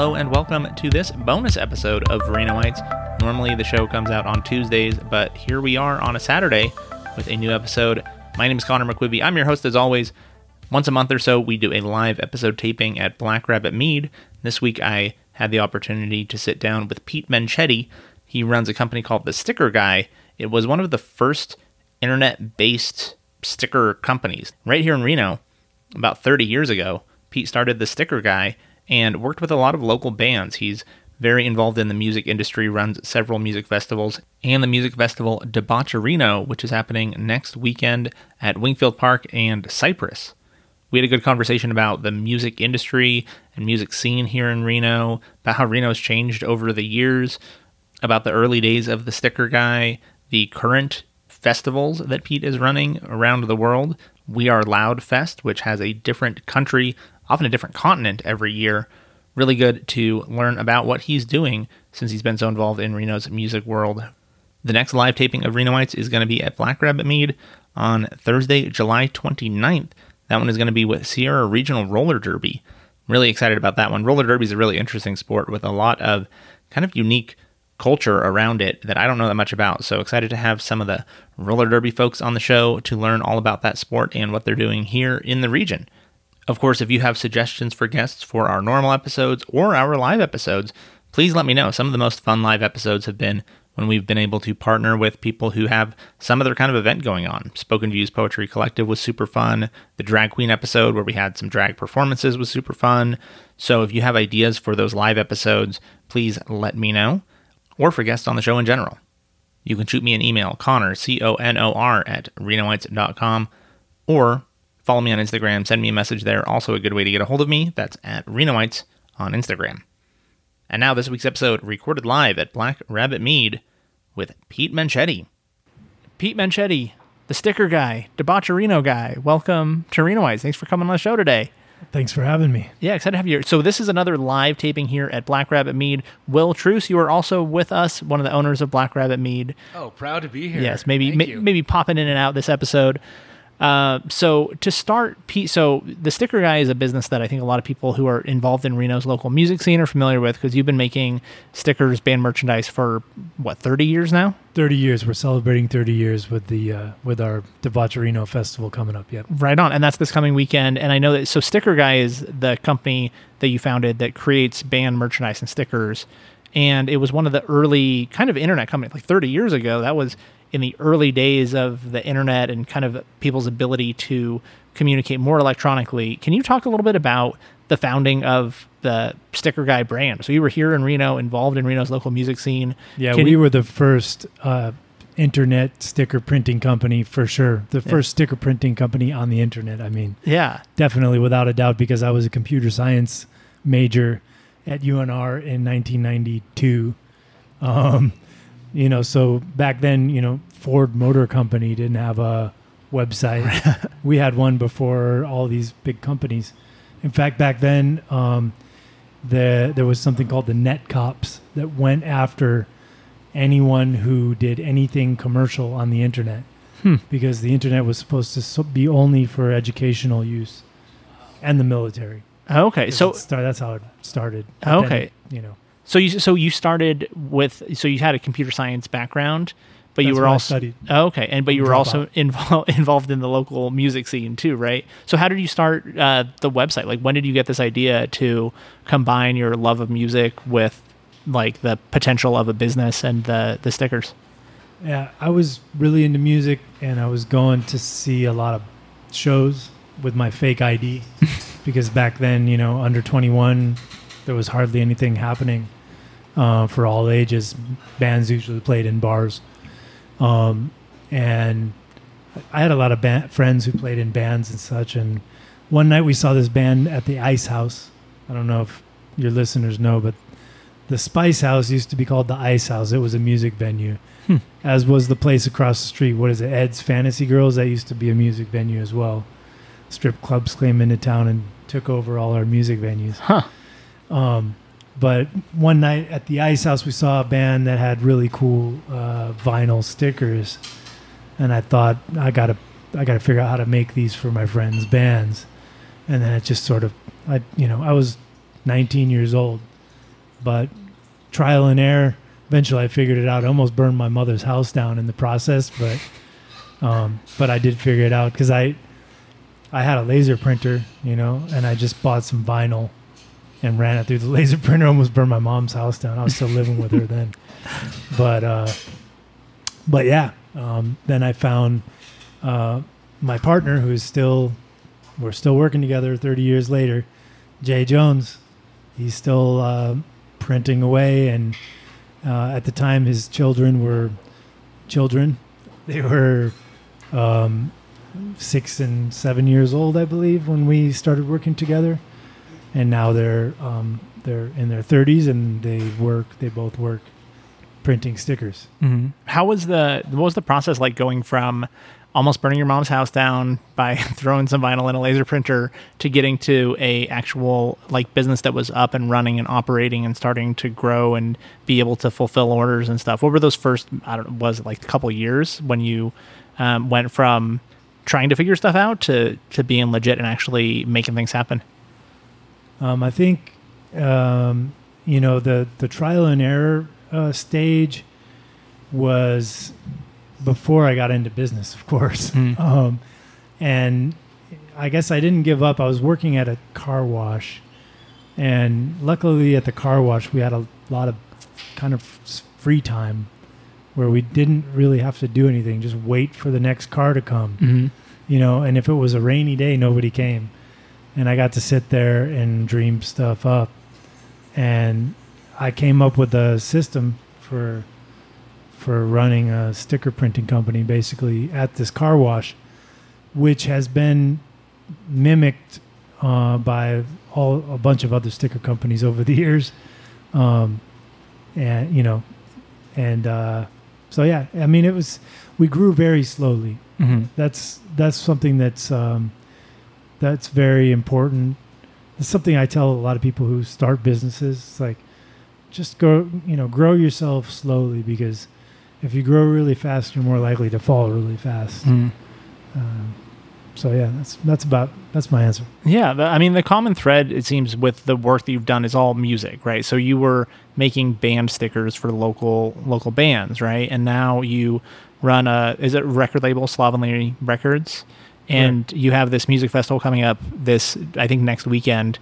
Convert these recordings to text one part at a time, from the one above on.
Hello and welcome to this bonus episode of Renoites. Normally the show comes out on Tuesdays, but here we are on a Saturday with a new episode. My name is Conor McQuivey. I'm your host as always. Once a month or so, we do a live episode taping at Black Rabbit Mead. This week I had the opportunity to sit down with Pete Menchetti. He runs a company called The Sticker Guy. It was one of the first internet based sticker companies right here in Reno about 30 years ago. Pete started The Sticker Guy and worked with a lot of local bands. He's very involved in the music industry, runs several music festivals, and the music festival DEBAUCH-A-ReNO, which is happening next weekend at Wingfield Park and Cypress. We had a good conversation about the music industry and music scene here in Reno, about how Reno's changed over the years, about the early days of the sticker guy, the current festivals that Pete is running around the world. We Are Loud Fest, which has a different country often a different continent every year. Really good to learn about what he's doing since he's been so involved in Reno's music world. The next live taping of Renoites is going to be at Black Rabbit Mead on Thursday, July 29th. That one is going to be with Sierra Regional Roller Derby. really excited about that one. Roller Derby is a really interesting sport with a lot of kind of unique culture around it that I don't know that much about. So excited to have some of the roller derby folks on the show to learn all about that sport and what they're doing here in the region. Of course, if you have suggestions for guests for our normal episodes or our live episodes, please let me know. Some of the most fun live episodes have been when we've been able to partner with people who have some other kind of event going on. Spoken Views Poetry Collective was super fun. The Drag Queen episode, where we had some drag performances, was super fun. So if you have ideas for those live episodes, please let me know, or for guests on the show in general. You can shoot me an email, Conor, C O N O R, at renoites.com, or Follow me on Instagram, send me a message there. Also, a good way to get a hold of me. That's at Renoites on Instagram. And now, this week's episode recorded live at Black Rabbit Mead with Pete Menchetti. Pete Menchetti, the sticker guy, DEBAUCH-A-ReNO guy. Welcome to Renoites. Thanks for coming on the show today. Thanks for having me. Yeah, excited to have you here. So this is another live taping here at Black Rabbit Mead. Will Truce, you are also with us, one of the owners of Black Rabbit Mead. Oh, proud to be here. Yes, maybe ma- maybe popping in and out this episode. Uh, so to start, Pete, so the Sticker Guy is a business that I think a lot of people who are involved in Reno's local music scene are familiar with because you've been making stickers, band merchandise for what thirty years now. Thirty years. We're celebrating thirty years with the uh, with our DEBAUCH-A-ReNO festival coming up. Yep. Right on, and that's this coming weekend. And I know that so Sticker Guy is the company that you founded that creates band merchandise and stickers. And it was one of the early kind of internet companies, like 30 years ago. That was in the early days of the internet and kind of people's ability to communicate more electronically. Can you talk a little bit about the founding of the Sticker Guy brand? So you were here in Reno, involved in Reno's local music scene. Yeah, Can we you- were the first uh, internet sticker printing company for sure. The yeah. first sticker printing company on the internet. I mean, yeah, definitely without a doubt because I was a computer science major at UNR in 1992. Um, you know, so back then, you know, Ford Motor Company didn't have a website. we had one before all these big companies. In fact, back then, um, the, there was something called the Net Cops that went after anyone who did anything commercial on the internet hmm. because the internet was supposed to be only for educational use and the military. Okay, so start, that's how it started. okay, then, you know. So you so you started with so you had a computer science background, but That's you were also oh, okay, and but you were also involved involved in the local music scene too, right? So how did you start uh, the website? Like when did you get this idea to combine your love of music with like the potential of a business and the the stickers? Yeah, I was really into music, and I was going to see a lot of shows with my fake ID because back then, you know, under twenty one there was hardly anything happening uh, for all ages. Bands usually played in bars, um, and I had a lot of band- friends who played in bands and such. And one night we saw this band at the Ice House. I don't know if your listeners know, but the Spice House used to be called the Ice House. It was a music venue, hmm. as was the place across the street. What is it? Ed's Fantasy Girls. That used to be a music venue as well. Strip clubs came into town and took over all our music venues. Huh. Um, but one night at the Ice House, we saw a band that had really cool uh, vinyl stickers, and I thought I gotta I gotta figure out how to make these for my friends' bands, and then it just sort of I you know I was 19 years old, but trial and error. Eventually, I figured it out. I almost burned my mother's house down in the process, but um, but I did figure it out because I I had a laser printer, you know, and I just bought some vinyl and ran it through the laser printer. Almost burned my mom's house down. I was still living with her then, but uh, but yeah. Um, then I found uh, my partner, who's still we're still working together 30 years later, Jay Jones. He's still uh, printing away, and uh, at the time, his children were children. They were um, six and seven years old, I believe, when we started working together, and now they're um, they're in their 30s, and they work. They both work printing stickers. Mm-hmm. How was the what was the process like going from almost burning your mom's house down by throwing some vinyl in a laser printer to getting to a actual like business that was up and running and operating and starting to grow and be able to fulfill orders and stuff what were those first i don't know was it like a couple years when you um, went from trying to figure stuff out to to being legit and actually making things happen um, i think um, you know the the trial and error uh, stage was before I got into business, of course. Mm. Um, and I guess I didn't give up. I was working at a car wash, and luckily at the car wash we had a lot of kind of free time where we didn't really have to do anything, just wait for the next car to come. mm-hmm. You know, and if it was a rainy day, nobody came, and I got to sit there and dream stuff up, and I came up with a system for for running a sticker printing company basically at this car wash, which has been mimicked uh, by all a bunch of other sticker companies over the years, um, and you know, and uh, so yeah, I mean it was we grew very slowly. Mm-hmm. That's that's something that's um, that's very important. It's something I tell a lot of people who start businesses. It's like just go, you know, grow yourself slowly because if you grow really fast, you're more likely to fall really fast. Mm-hmm. Um, so yeah, that's that's about that's my answer. Yeah, the, I mean the common thread it seems with the work that you've done is all music, right? So you were making band stickers for local local bands, right? And now you run a is it record label Slovenly Records, and Right. you have this music festival coming up this I think next weekend.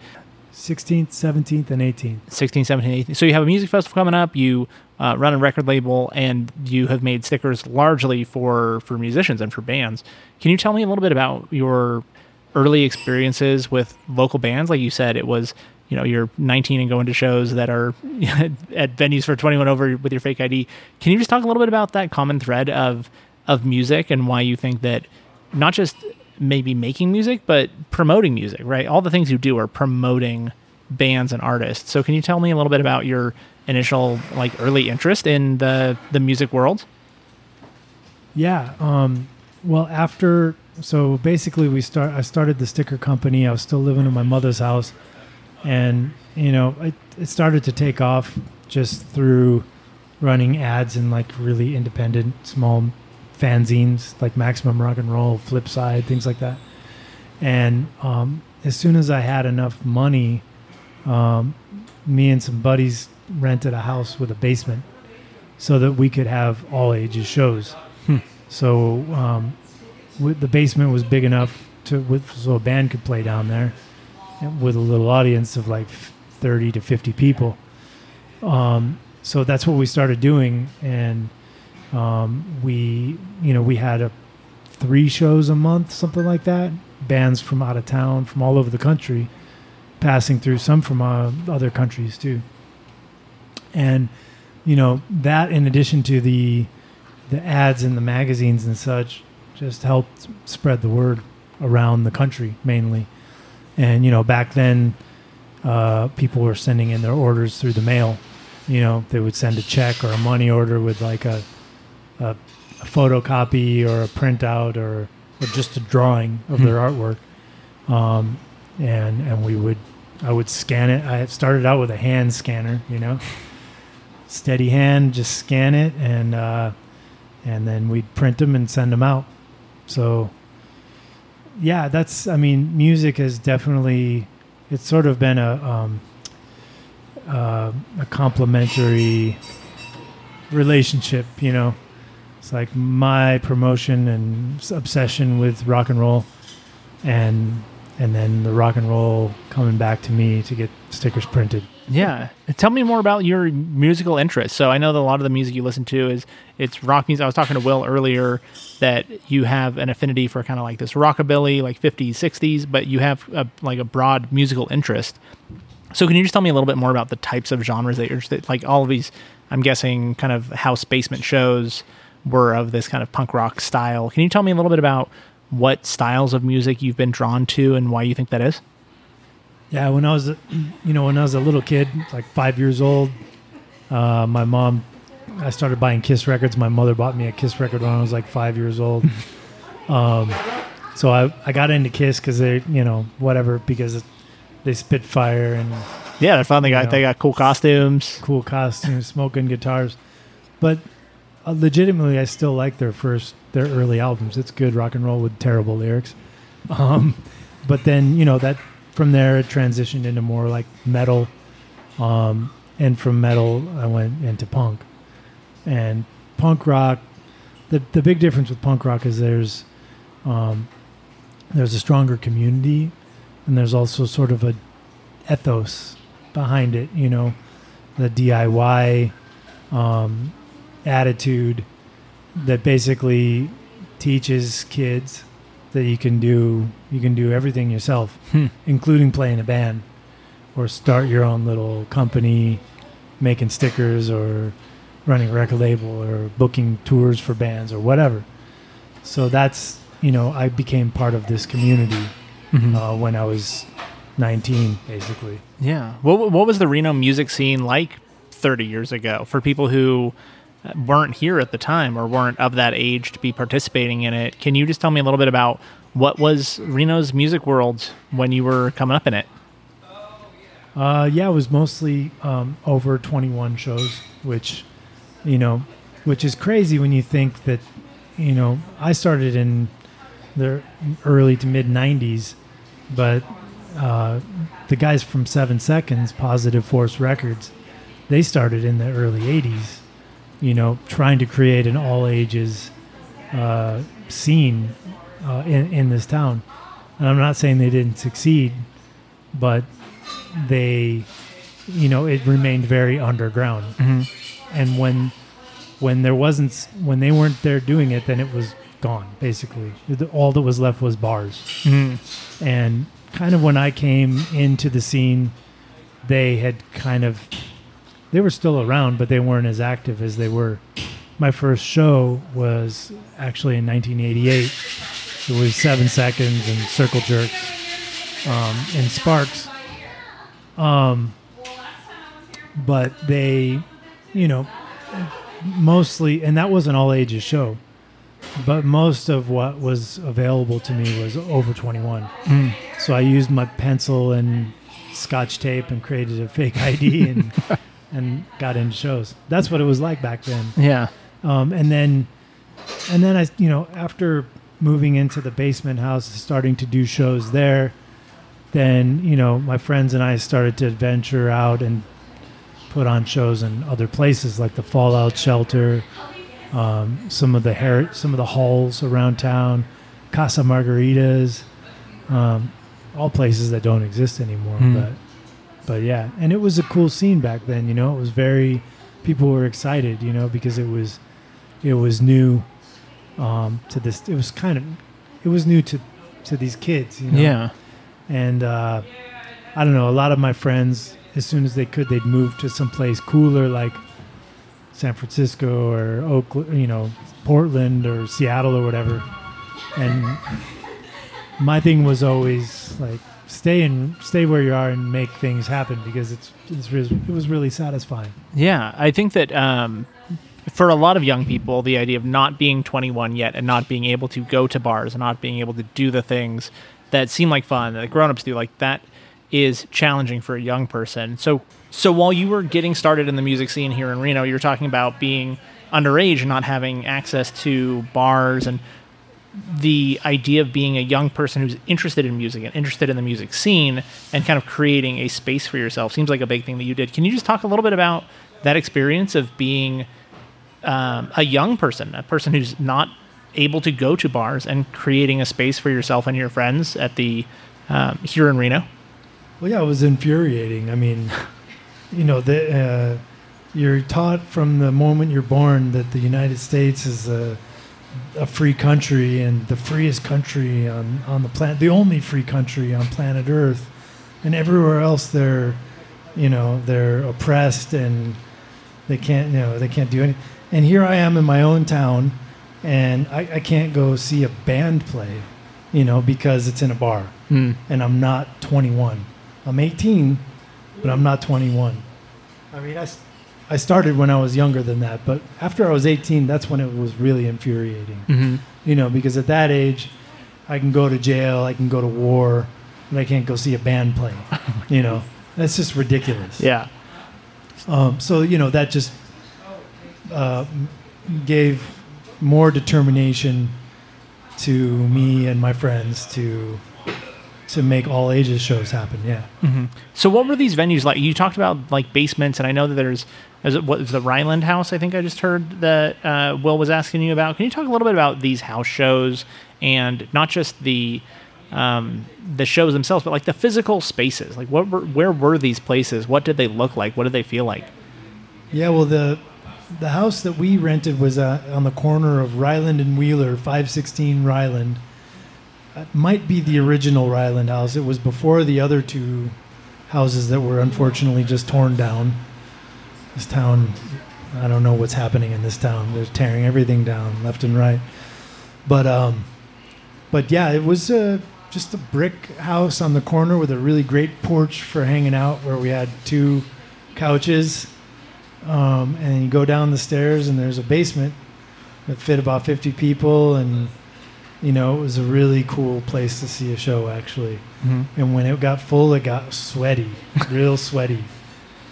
16th, 17th, and 18th. 16th, 17th, 18th. So you have a music festival coming up. You uh, run a record label, and you have made stickers largely for for musicians and for bands. Can you tell me a little bit about your early experiences with local bands? Like you said, it was you know you're 19 and going to shows that are at venues for 21 over with your fake ID. Can you just talk a little bit about that common thread of of music and why you think that not just maybe making music, but promoting music, right? All the things you do are promoting bands and artists. So can you tell me a little bit about your initial like early interest in the the music world? Yeah. Um, well, after so basically we start. I started the sticker company. I was still living in my mother's house, and you know it, it started to take off just through running ads in like really independent small fanzines like Maximum Rock and Roll, Flipside, things like that. And um, as soon as I had enough money, um, me and some buddies rented a house with a basement so that we could have all ages shows. So um, the basement was big enough to with, so a band could play down there with a little audience of like 30 to 50 people. Um, so that's what we started doing, and um, we you know we had a three shows a month, something like that. Bands from out of town, from all over the country, passing through. Some from uh, other countries too. And you know that, in addition to the the ads in the magazines and such, just helped spread the word around the country mainly. And you know back then, uh, people were sending in their orders through the mail. You know they would send a check or a money order with like a a, a photocopy or a printout or, or just a drawing of Hmm. their artwork. Um, and and we would I would scan it. I started out with a hand scanner, you know, steady hand, just scan it, and uh, and then we'd print them and send them out. So yeah, that's I mean, music has definitely it's sort of been a um, uh, a complementary relationship. You know, it's like my promotion and obsession with rock and roll, and and then the rock and roll coming back to me to get stickers printed. Yeah. Tell me more about your musical interests. So I know that a lot of the music you listen to is it's rock music. I was talking to Will earlier that you have an affinity for kind of like this rockabilly, like 50s, 60s, but you have a, like a broad musical interest. So can you just tell me a little bit more about the types of genres that you're like all of these I'm guessing kind of house basement shows were of this kind of punk rock style. Can you tell me a little bit about what styles of music you've been drawn to and why you think that is? Yeah, when I was, you know, when I was a little kid, like five years old, uh, my mom, I started buying Kiss records. My mother bought me a Kiss record when I was like five years old. um, so I, I got into Kiss because they, you know, whatever, because they spit fire and Yeah. They got Yeah. they got cool costumes. cool costumes, smoking guitars. But uh, legitimately, I still like their first, their early albums. It's good rock and roll with terrible lyrics. Um, but then, you know, that from there it transitioned into more like metal. Um, and from metal, I went into punk. And punk rock, the, the big difference with punk rock is there's, um, there's a stronger community and there's also sort of a ethos behind it, you know, the DIY um, attitude that basically teaches kids that you can do you can do everything yourself, Hmm. including playing a band or start your own little company, making stickers or running a record label or booking tours for bands or whatever. So that's you know I became part of this community uh, when I was 19, basically. Yeah. What what was the Reno music scene like 30 years ago for people who weren't here at the time or weren't of that age to be participating in it? Can you just tell me a little bit about what was Reno's music world when you were coming up in it? Uh, yeah, it was mostly um, over 21 shows, which, you know, which is crazy when you think that, you know, I started in the early to mid 90s, but uh, the guys from Seven Seconds, Positive Force Records, they started in the early 80s, you know, trying to create an all ages uh, scene uh, in, in this town. And I'm not saying they didn't succeed, but they you know it remained very underground. And when when there wasn't when they weren't there doing it then it was gone basically. All that was left was bars. And kind of when i came into the scene they had kind of they were still around but they weren't as active as they were my first show was actually in 1988 it was seven seconds and circle jerks um, and sparks um, but they, you know, mostly, and that was an all ages show. But most of what was available to me was over 21. So I used my pencil and scotch tape and created a fake ID and and got into shows. That's what it was like back then. Yeah. Um, and then, and then I, you know, after moving into the basement house, starting to do shows there, then you know, my friends and I started to venture out and put on shows in other places like the Fallout Shelter, um, some of the hair, some of the halls around town, Casa Margaritas, um, all places that don't exist anymore. Hmm. But, but yeah, and it was a cool scene back then. You know, it was very, people were excited. You know, because it was, it was new um, to this. It was kind of, it was new to, to these kids. You know? Yeah. and uh, I don't know. A lot of my friends, as soon as they could, they'd move to some place cooler, like San Francisco or Oakland, you know, Portland or Seattle or whatever. And my thing was always like stay and stay where you are and make things happen because it's, it's it was really satisfying. Yeah, I think that um, for a lot of young people, the idea of not being 21 yet and not being able to go to bars and not being able to do the things that seem like fun that grown-ups do, like that is challenging for a young person. So, so while you were getting started in the music scene here in Reno, you were talking about being underage and not having access to bars and the idea of being a young person who's interested in music and interested in the music scene and kind of creating a space for yourself seems like a big thing that you did. Can you just talk a little bit about that experience of being um, a young person, a person who's not able to go to bars and creating a space for yourself and your friends at the um, here in Reno? Well, yeah, it was infuriating. I mean, you know, the, uh, you're taught from the moment you're born that the United States is a, a free country and the freest country on, on the planet, the only free country on planet Earth. And everywhere else, they're, you know, they're oppressed and they can't, you know, they can't do anything. And here I am in my own town, and I, I can't go see a band play, you know, because it's in a bar, Hmm. and I'm not 21. I'm 18, but I'm not 21. I mean, I, s- I started when I was younger than that, but after I was 18, that's when it was really infuriating. Mm-hmm. You know, because at that age, I can go to jail, I can go to war, but I can't go see a band play. you know, that's just ridiculous. Yeah. Um, so you know that just uh, gave more determination to me and my friends to to make all ages shows happen. Yeah. So what were these venues like? You talked about like basements, and I know that there's is it what is the Ryland House? I think I just heard that uh, Will was asking you about. Can you talk a little bit about these house shows and not just the um, the shows themselves, but like the physical spaces? Like what were, where were these places? What did they look like? What did they feel like? Yeah. Well, the the house that we rented was uh, on the corner of Ryland and Wheeler, 516 Ryland. Might be the original Ryland house. It was before the other two houses that were unfortunately just torn down. This town, I don't know what's happening in this town. They're tearing everything down left and right. But um, but yeah, it was uh, just a brick house on the corner with a really great porch for hanging out, where we had two couches um, and you go down the stairs and there's a basement that fit about 50 people and you know it was a really cool place to see a show actually mm-hmm. and when it got full it got sweaty real sweaty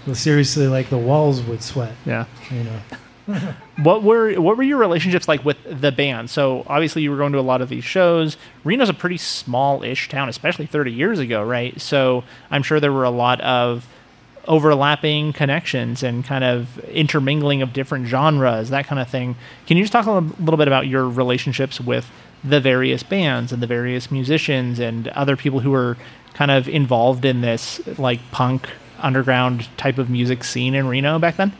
well, seriously like the walls would sweat Yeah. you know What were what were your relationships like with the band? So obviously you were going to a lot of these shows. Reno's a pretty small-ish town, especially 30 years ago, right? So I'm sure there were a lot of overlapping connections and kind of intermingling of different genres, that kind of thing. Can you just talk a little bit about your relationships with the various bands and the various musicians and other people who were kind of involved in this like punk underground type of music scene in Reno back then?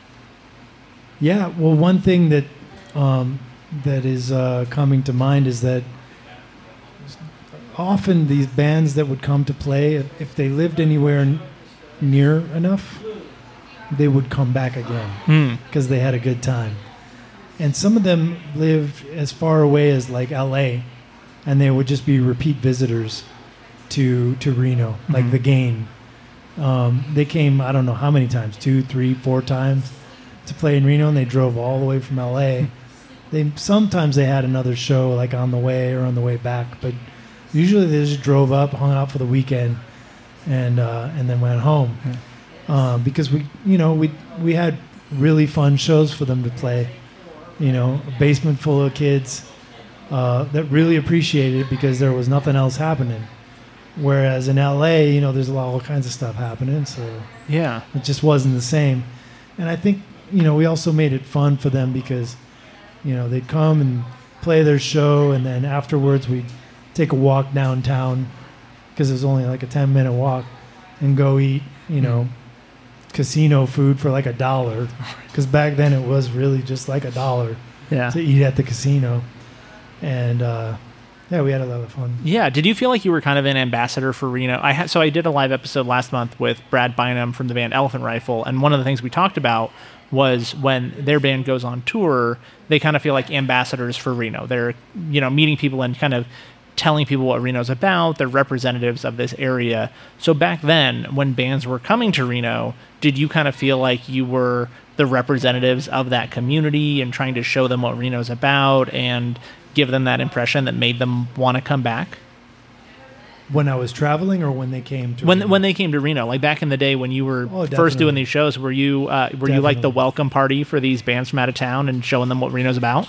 Yeah, well, one thing that um, that is uh, coming to mind is that often these bands that would come to play, if they lived anywhere n- near enough, they would come back again Hmm. because they had a good time. And some of them lived as far away as like L.A., and they would just be repeat visitors to to Reno, like Mhm. the game. Um, they came, I don't know how many times, two, three, four times to play in Reno, and they drove all the way from LA. They sometimes they had another show like on the way or on the way back, but usually they just drove up, hung out for the weekend, and uh, and then went home. Uh, because we, you know, we we had really fun shows for them to play. You know, a basement full of kids uh, that really appreciated it because there was nothing else happening. Whereas in LA, you know, there's a lot all kinds of stuff happening, so Yeah. it just wasn't the same. And I think, you know, we also made it fun for them because, you know, they'd come and play their show, and then afterwards we'd take a walk downtown because it was only like a 10 minute walk and go eat, you know, casino food for like a dollar. Because back then it was really just like a dollar Yeah. to eat at the casino. And, uh, yeah, we had a lot of fun. Yeah. Did you feel like you were kind of an ambassador for Reno? I had so I did a live episode last month with Brad Bynum from the band Elephant Rifle, and one of the things we talked about was when their band goes on tour, they kind of feel like ambassadors for Reno. They're you know meeting people and kind of telling people what Reno's about. They're representatives of this area. So back then, when bands were coming to Reno, did you kind of feel like you were the representatives of that community and trying to show them what Reno's about and give them that impression that made them want to come back? When I was traveling or when they came to when Reno? when they came to Reno, like back in the day when you were Oh, first doing these shows, were you uh, were you like the welcome party for these bands from out of town and showing them what Reno's about?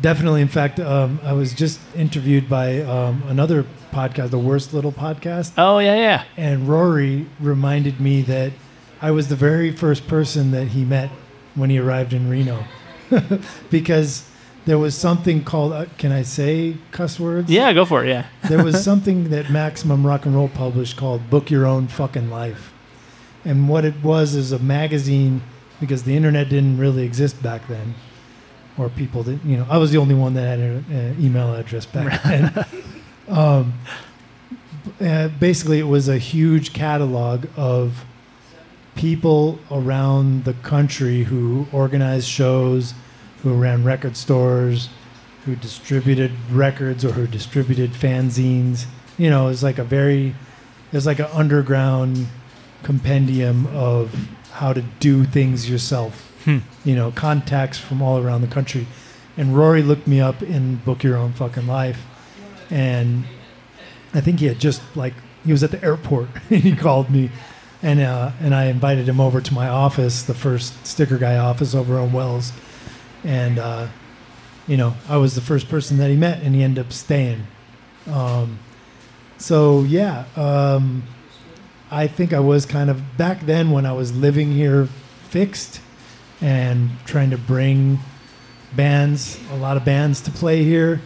Definitely. In fact, um, I was just interviewed by um, another podcast, the Worst Little Podcast, Oh yeah, yeah. and Rory reminded me that I was the very first person that he met when he arrived in Reno, because there was something called. Uh, can I say cuss words? Yeah, go for it. Yeah. there was something that Maximum Rock and Roll published called Book Your Own Fucking Life. And what it was is a magazine because the internet didn't really exist back then. Or people that, you know, I was the only one that had an email address back then. um, uh, basically, it was a huge catalog of people around the country who organized shows, who ran record stores, who distributed records or who distributed fanzines. You know, it was like a very, it was like an underground compendium of how to do things yourself. Hmm. You know, contacts from all around the country. And Rory looked me up in Book Your Own Fucking Life. And I think he had just like, he was at the airport and he called me. And, uh, and I invited him over to my office, the first sticker guy office over on Wells. And, uh, you know, I was the first person that he met, and he ended up staying. Um, so yeah, um, I think I was kind of back then when I was living here, fixed, and trying to bring bands, a lot of bands to play here.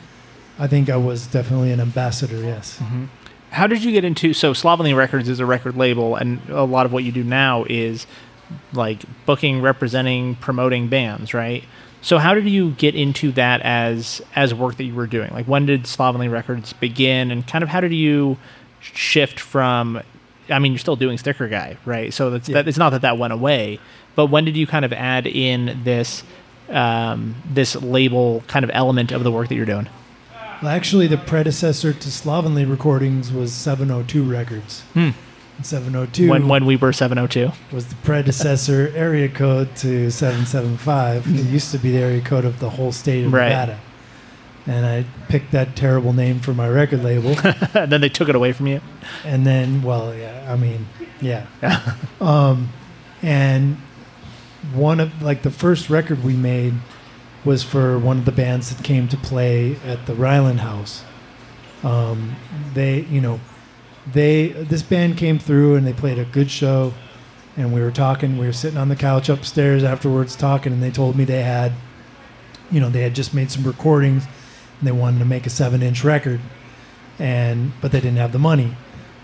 I think I was definitely an ambassador. Yes. Mm-hmm. How did you get into so Slovenly Records is a record label, and a lot of what you do now is like booking, representing, promoting bands, right? So how did you get into that as as work that you were doing? Like when did Slovenly Records begin, and kind of how did you shift from? I mean, you're still doing Sticker Guy, right? So that's Yeah. that. It's not that that went away, but when did you kind of add in this um, this label kind of element of the work that you're doing? Well, actually, the predecessor to Slovenly Recordings was 702 Records. Hmm. 702 When when we were 702. was the predecessor area code to 775. It used to be the area code of the whole state of Right. Nevada. And I picked that terrible name for my record label. and then they took it away from you. and then, well, yeah, I mean, yeah. um, and one of, like, the first record we made was for one of the bands that came to play at the Ryland House. Um, they, you know, they, this band came through and they played a good show. And we were talking, we were sitting on the couch upstairs afterwards talking, and they told me they had, you know, they had just made some recordings they wanted to make a seven inch record. And, but they didn't have the money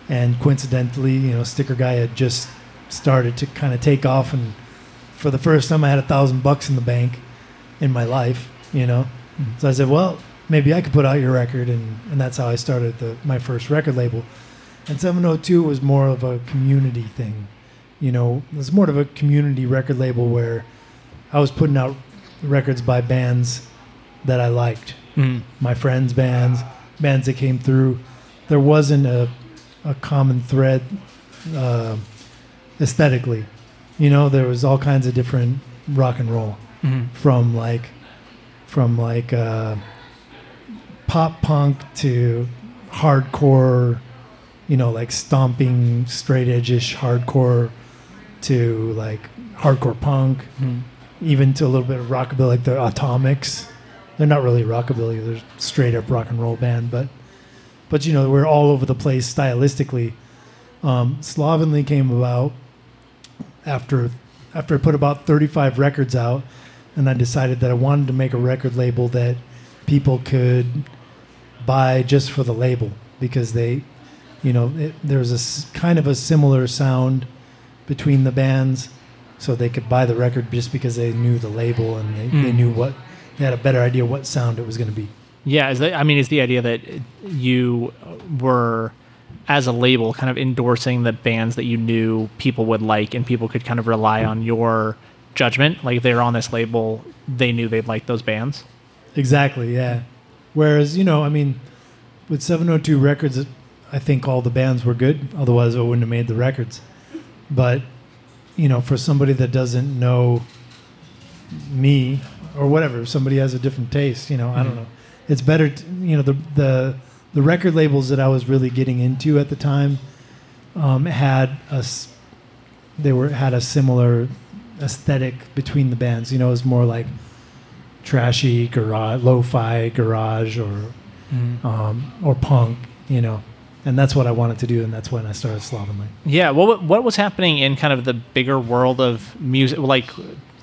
and coincidentally, you know, Sticker Guy had just started to kind of take off, and for the first time, I had a thousand bucks in the bank in my life, you know. Mm-hmm. So I said, well, maybe I could put out your record, and, and that's how I started the, my first record label. And 702 was more of a community thing, you know. It was more of a community record label where I was putting out records by bands that I liked Mm. my friends' bands, bands that came through. There wasn't a, a common thread uh, aesthetically. You know, there was all kinds of different rock and roll Mhm. from like from like uh, pop punk to hardcore, you know, like stomping straight edge-ish hardcore to like hardcore punk Mhm. even to a little bit of rockabilly, like the Atomics. They're not really rockabilly; they're straight up rock and roll band. But, but you know, we're all over the place stylistically. Um, Slovenly came about after after I put about thirty five records out, and I decided that I wanted to make a record label that people could buy just for the label because they, you know, it, there's a kind of a similar sound between the bands so they could buy the record just because they knew the label and they, they Mm. knew what they had a better idea what sound it was going to be. Yeah, is that, I mean, is the idea that you were, as a label, kind of endorsing the bands that you knew people would like, and people could kind of rely on your judgment. Like if they were on this label, they knew they'd like those bands. Exactly, yeah. Whereas, you know, I mean, with 702 Records, I think all the bands were good. Otherwise, I wouldn't have made the records. But, you know, for somebody that doesn't know me or whatever, if somebody has a different taste, you know, I don't know. It's better, to, you know, the, the, the record labels that I was really getting into at the time um, had a, s- they were, had a similar aesthetic between the bands. You know, it was more like, trashy garage, lo-fi garage, or um, or punk, you know. And that's what I wanted to do, and that's when I started Slovenly. Yeah. What what was happening in kind of the bigger world of music? Like,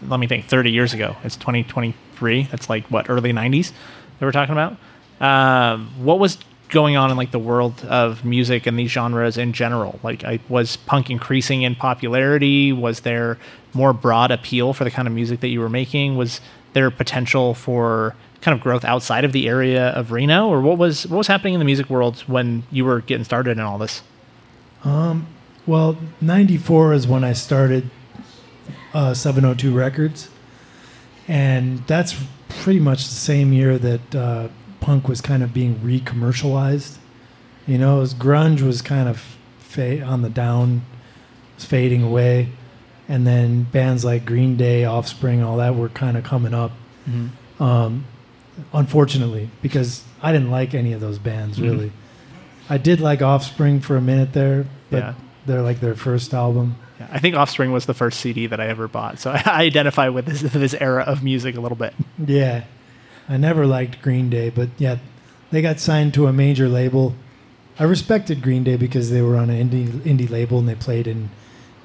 let me think. Thirty years ago, it's twenty twenty three. That's like what early nineties that we're talking about. Um, what was going on in like the world of music and these genres in general? Like, I, was punk increasing in popularity? Was there more broad appeal for the kind of music that you were making? Was there potential for kind of growth outside of the area of Reno, or what was what was happening in the music world when you were getting started in all this? Well, 94 is when I started uh, 702 Records. And that's pretty much the same year that uh, punk was kind of being re commercialized. You know, was, grunge was kind of fa- on the down, was fading away. And then bands like Green Day, Offspring, all that were kind of coming up. Um, unfortunately, because I didn't like any of those bands Mhm. really. I did like Offspring for a minute there, but Yeah. they're like their first album. Yeah, I think Offspring was the first CD that I ever bought, so I identify with this this era of music a little bit. Yeah, I never liked Green Day, but yeah, they got signed to a major label. I respected Green Day because they were on an indie indie label and they played and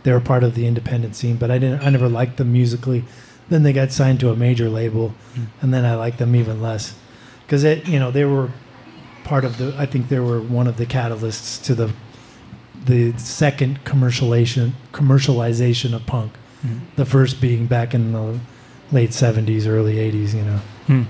they were part of the independent scene. But I didn't. I never liked them musically. Then they got signed to a major label, hmm. and then I liked them even less because it. You know, they were part of the. I think they were one of the catalysts to the the second commercialization commercialization of punk. The first being back in the late '70s, early '80s. You know Hmm.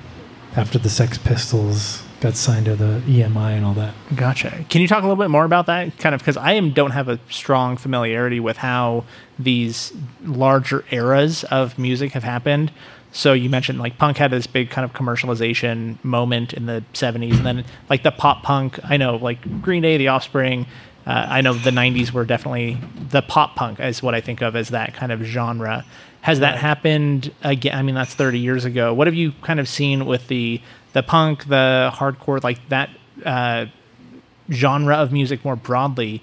after the Sex Pistols got signed to the EMI and all that. Gotcha. Can you talk a little bit more about that? Kind of because I am don't have a strong familiarity with how these larger eras of music have happened. So you mentioned like punk had this big kind of commercialization moment in the '70s, and then like the pop punk. I know like Green Day, The Offspring. Uh, I know the '90s were definitely the pop punk is what I think of as that kind of genre. Has that happened again? I mean, that's 30 years ago. What have you kind of seen with the the punk, the hardcore, like that uh, genre of music more broadly?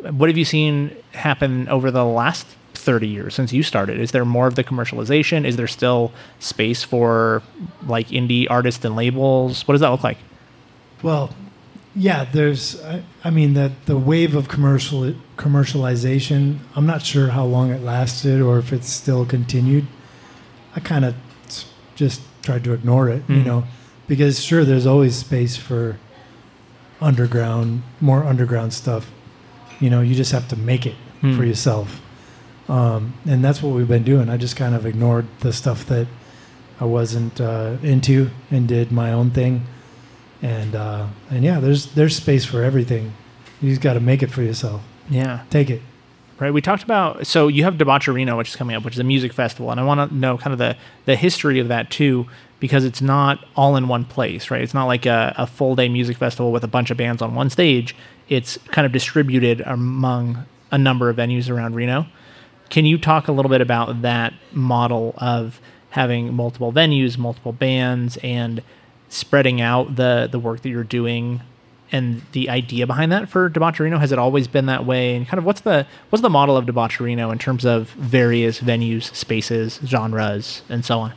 What have you seen happen over the last 30 years since you started? Is there more of the commercialization? Is there still space for like indie artists and labels? What does that look like? Well, yeah, there's. I, I mean, that the wave of commercial commercialization. I'm not sure how long it lasted or if it's still continued. I kind of just tried to ignore it, you Mhm. know, because sure, there's always space for underground, more underground stuff. You know, you just have to make it Hmm. for yourself, um, and that's what we've been doing. I just kind of ignored the stuff that I wasn't uh, into and did my own thing and uh, and yeah, there's there's space for everything. You just got to make it for yourself. Yeah. Take it. Right. We talked about so you have DEBAUCH-A-ReNO, which is coming up, which is a music festival, and I want to know kind of the the history of that too, because it's not all in one place, right? It's not like a, a full day music festival with a bunch of bands on one stage. It's kind of distributed among a number of venues around Reno. Can you talk a little bit about that model of having multiple venues, multiple bands, and spreading out the the work that you're doing and the idea behind that for DEBAUCH-A-ReNO? Has it always been that way? And kind of what's the what's the model of DEBAUCH-A-ReNO in terms of various venues, spaces, genres, and so on?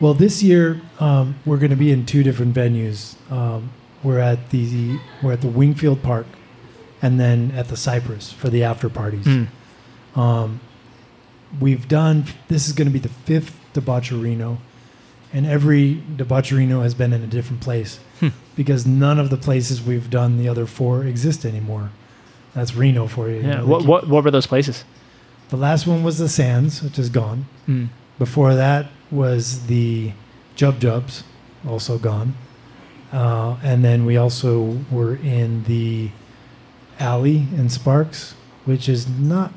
Well, this year um, we're going to be in two different venues. Um, we're at the we're at the Wingfield Park, and then at the Cypress for the after parties. Hmm. Um, we've done. This is going to be the fifth DEBAUCH-A-ReNO, and every DEBAUCH-A-ReNO has been in a different place Hmm. because none of the places we've done the other four exist anymore. That's Reno for you. you Yeah. know, What, what what were those places? The last one was the Sands, which is gone. Hmm. Before that was the Jub Jubs, also gone. Uh, and then we also were in the Alley in Sparks, which is not,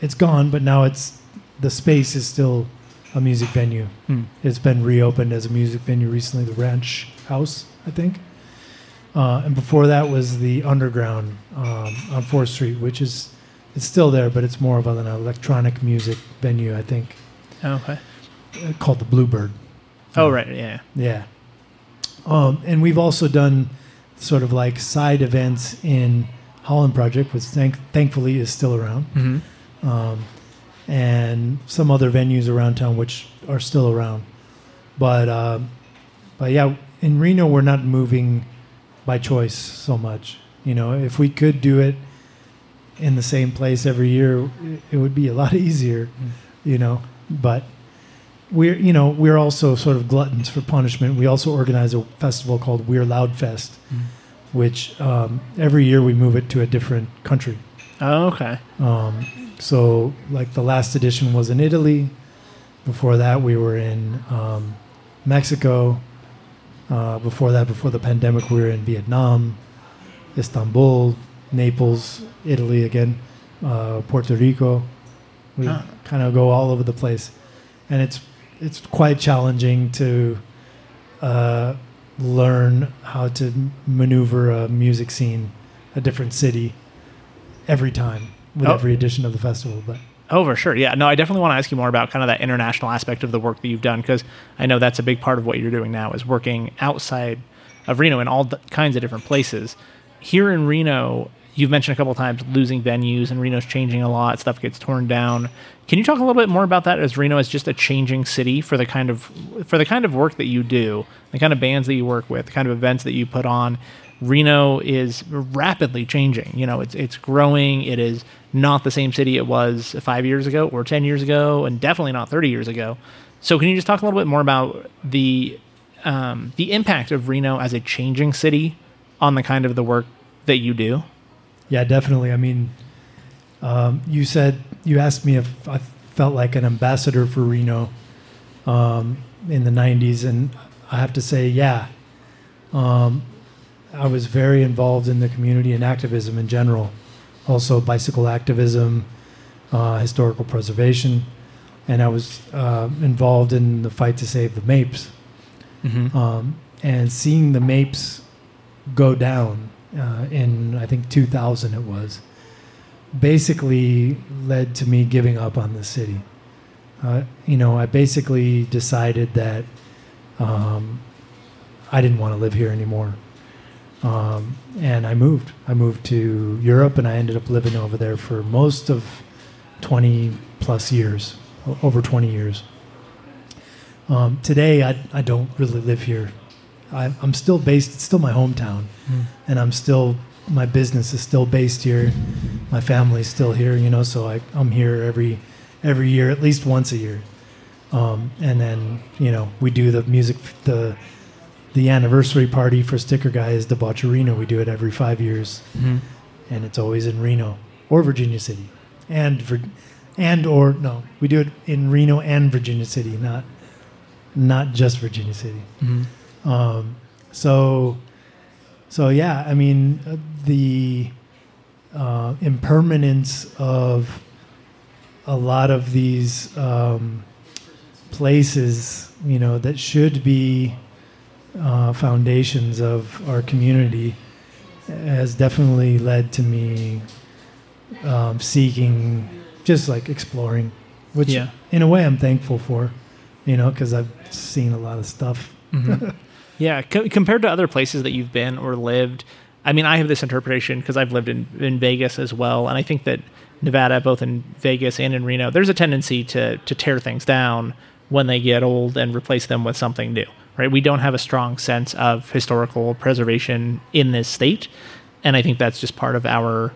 it's gone, but now it's, the space is still a music venue. Hmm. It's been reopened as a music venue recently, the Ranch House, I think. Uh, and before that was the Underground um, on 4th Street, which is, it's still there, but it's more of an electronic music venue, I think, Okay. uh, called the Bluebird. Oh right. Yeah. Yeah. Um, and we've also done sort of like side events in Holland Project, which thank- thankfully is still around, Mm-hmm. um, and some other venues around town which are still around. but uh, but yeah, in Reno we're not moving by choice so much. You know, if we could do it in the same place every year, it would be a lot easier. You know, but we're you know we're also sort of gluttons for punishment. We also organize a festival called We're Loud Fest, which um, every year we move it to a different country. Oh, okay. Um, so, like the last edition was in Italy. Before that, we were in um, Mexico. Uh, before that, before the pandemic, we were in Vietnam, Istanbul, Naples, Italy again, uh, Puerto Rico. We Huh. kind of go all over the place, and it's it's quite challenging to uh, learn how to maneuver a music scene, a different city, every time with Oh. every edition of the festival. But Oh, for sure. Yeah. No, I definitely want to ask you more about kind of that international aspect of the work that you've done because I know that's a big part of what you're doing now is working outside of Reno in all kinds of different places. Here in Reno, you've mentioned a couple of times losing venues and Reno's changing a lot. Stuff gets torn down. Can you talk a little bit more about that as Reno is just a changing city for the kind of for the kind of work that you do, the kind of bands that you work with, the kind of events that you put on? Reno is rapidly changing. You know, it's it's growing. It is not the same city it was five years ago or ten years ago, and definitely not thirty years ago. So, can you just talk a little bit more about the um, the impact of Reno as a changing city on the kind of the work that you do? yeah, definitely. I mean, um, you said you asked me if I felt like an ambassador for Reno um, in the '90s, and I have to say, yeah. Um, I was very involved in the community and activism in general, also bicycle activism, uh, historical preservation, and I was uh, involved in the fight to save the Mapes. Mm-hmm. Um, and seeing the Mapes go down uh, in, I think, 2000 it was, basically led to me giving up on the city. Uh, you know, I basically decided that um, I didn't want to live here anymore. Um, and I moved. I moved to Europe and I ended up living over there for most of 20 plus years, over 20 years. Um, today, I, I don't really live here. I, I'm still based, it's still my hometown, and I'm still, my business is still based here. My family's still here, you know, so I, I'm here every, every year, at least once a year. Um, and then, you know, we do the music, the, the anniversary party for Sticker Guy is DEBAUCH-A-ReNO. We do it every five years, Mm-hmm. and it's always in Reno or Virginia City, and and or no, we do it in Reno and Virginia City, not not just Virginia City. Mm-hmm. Um, so, so yeah, I mean uh, the uh, impermanence of a lot of these um, places, you know, that should be uh, foundations of our community, has definitely led to me um, seeking, just like exploring, which Yeah. in a way I'm thankful for, you know, because I've seen a lot of stuff. Mhm. yeah, co- compared to other places that you've been or lived, I mean, I have this interpretation because I've lived in, in Vegas as well, and I think that Nevada, both in Vegas and in Reno, there's a tendency to to tear things down when they get old and replace them with something new. Right? We don't have a strong sense of historical preservation in this state, and I think that's just part of our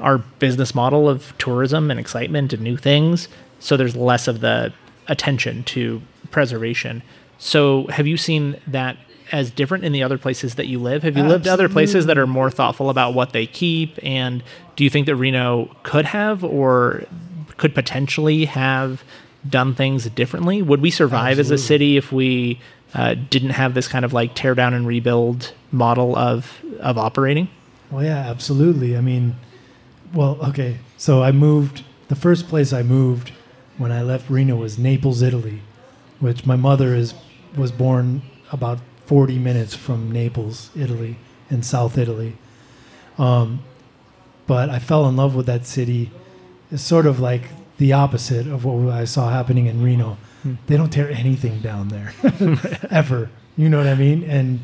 our business model of tourism and excitement and new things. So there's less of the attention to preservation. So have you seen that as different in the other places that you live? Have you lived other places that are more thoughtful about what they keep? And do you think that Reno could have or could potentially have done things differently? Would we survive as a city if we uh, didn't have this kind of like tear down and rebuild model of of operating? Well, yeah, absolutely. I mean, well, okay. So I moved. The first place I moved when I left Reno was Naples, Italy, which my mother is was born about 40 minutes from Naples, Italy, in South Italy. Um, but I fell in love with that city. It's sort of like the opposite of what I saw happening in Reno. Hmm. They don't tear anything down there, ever. You know what I mean? And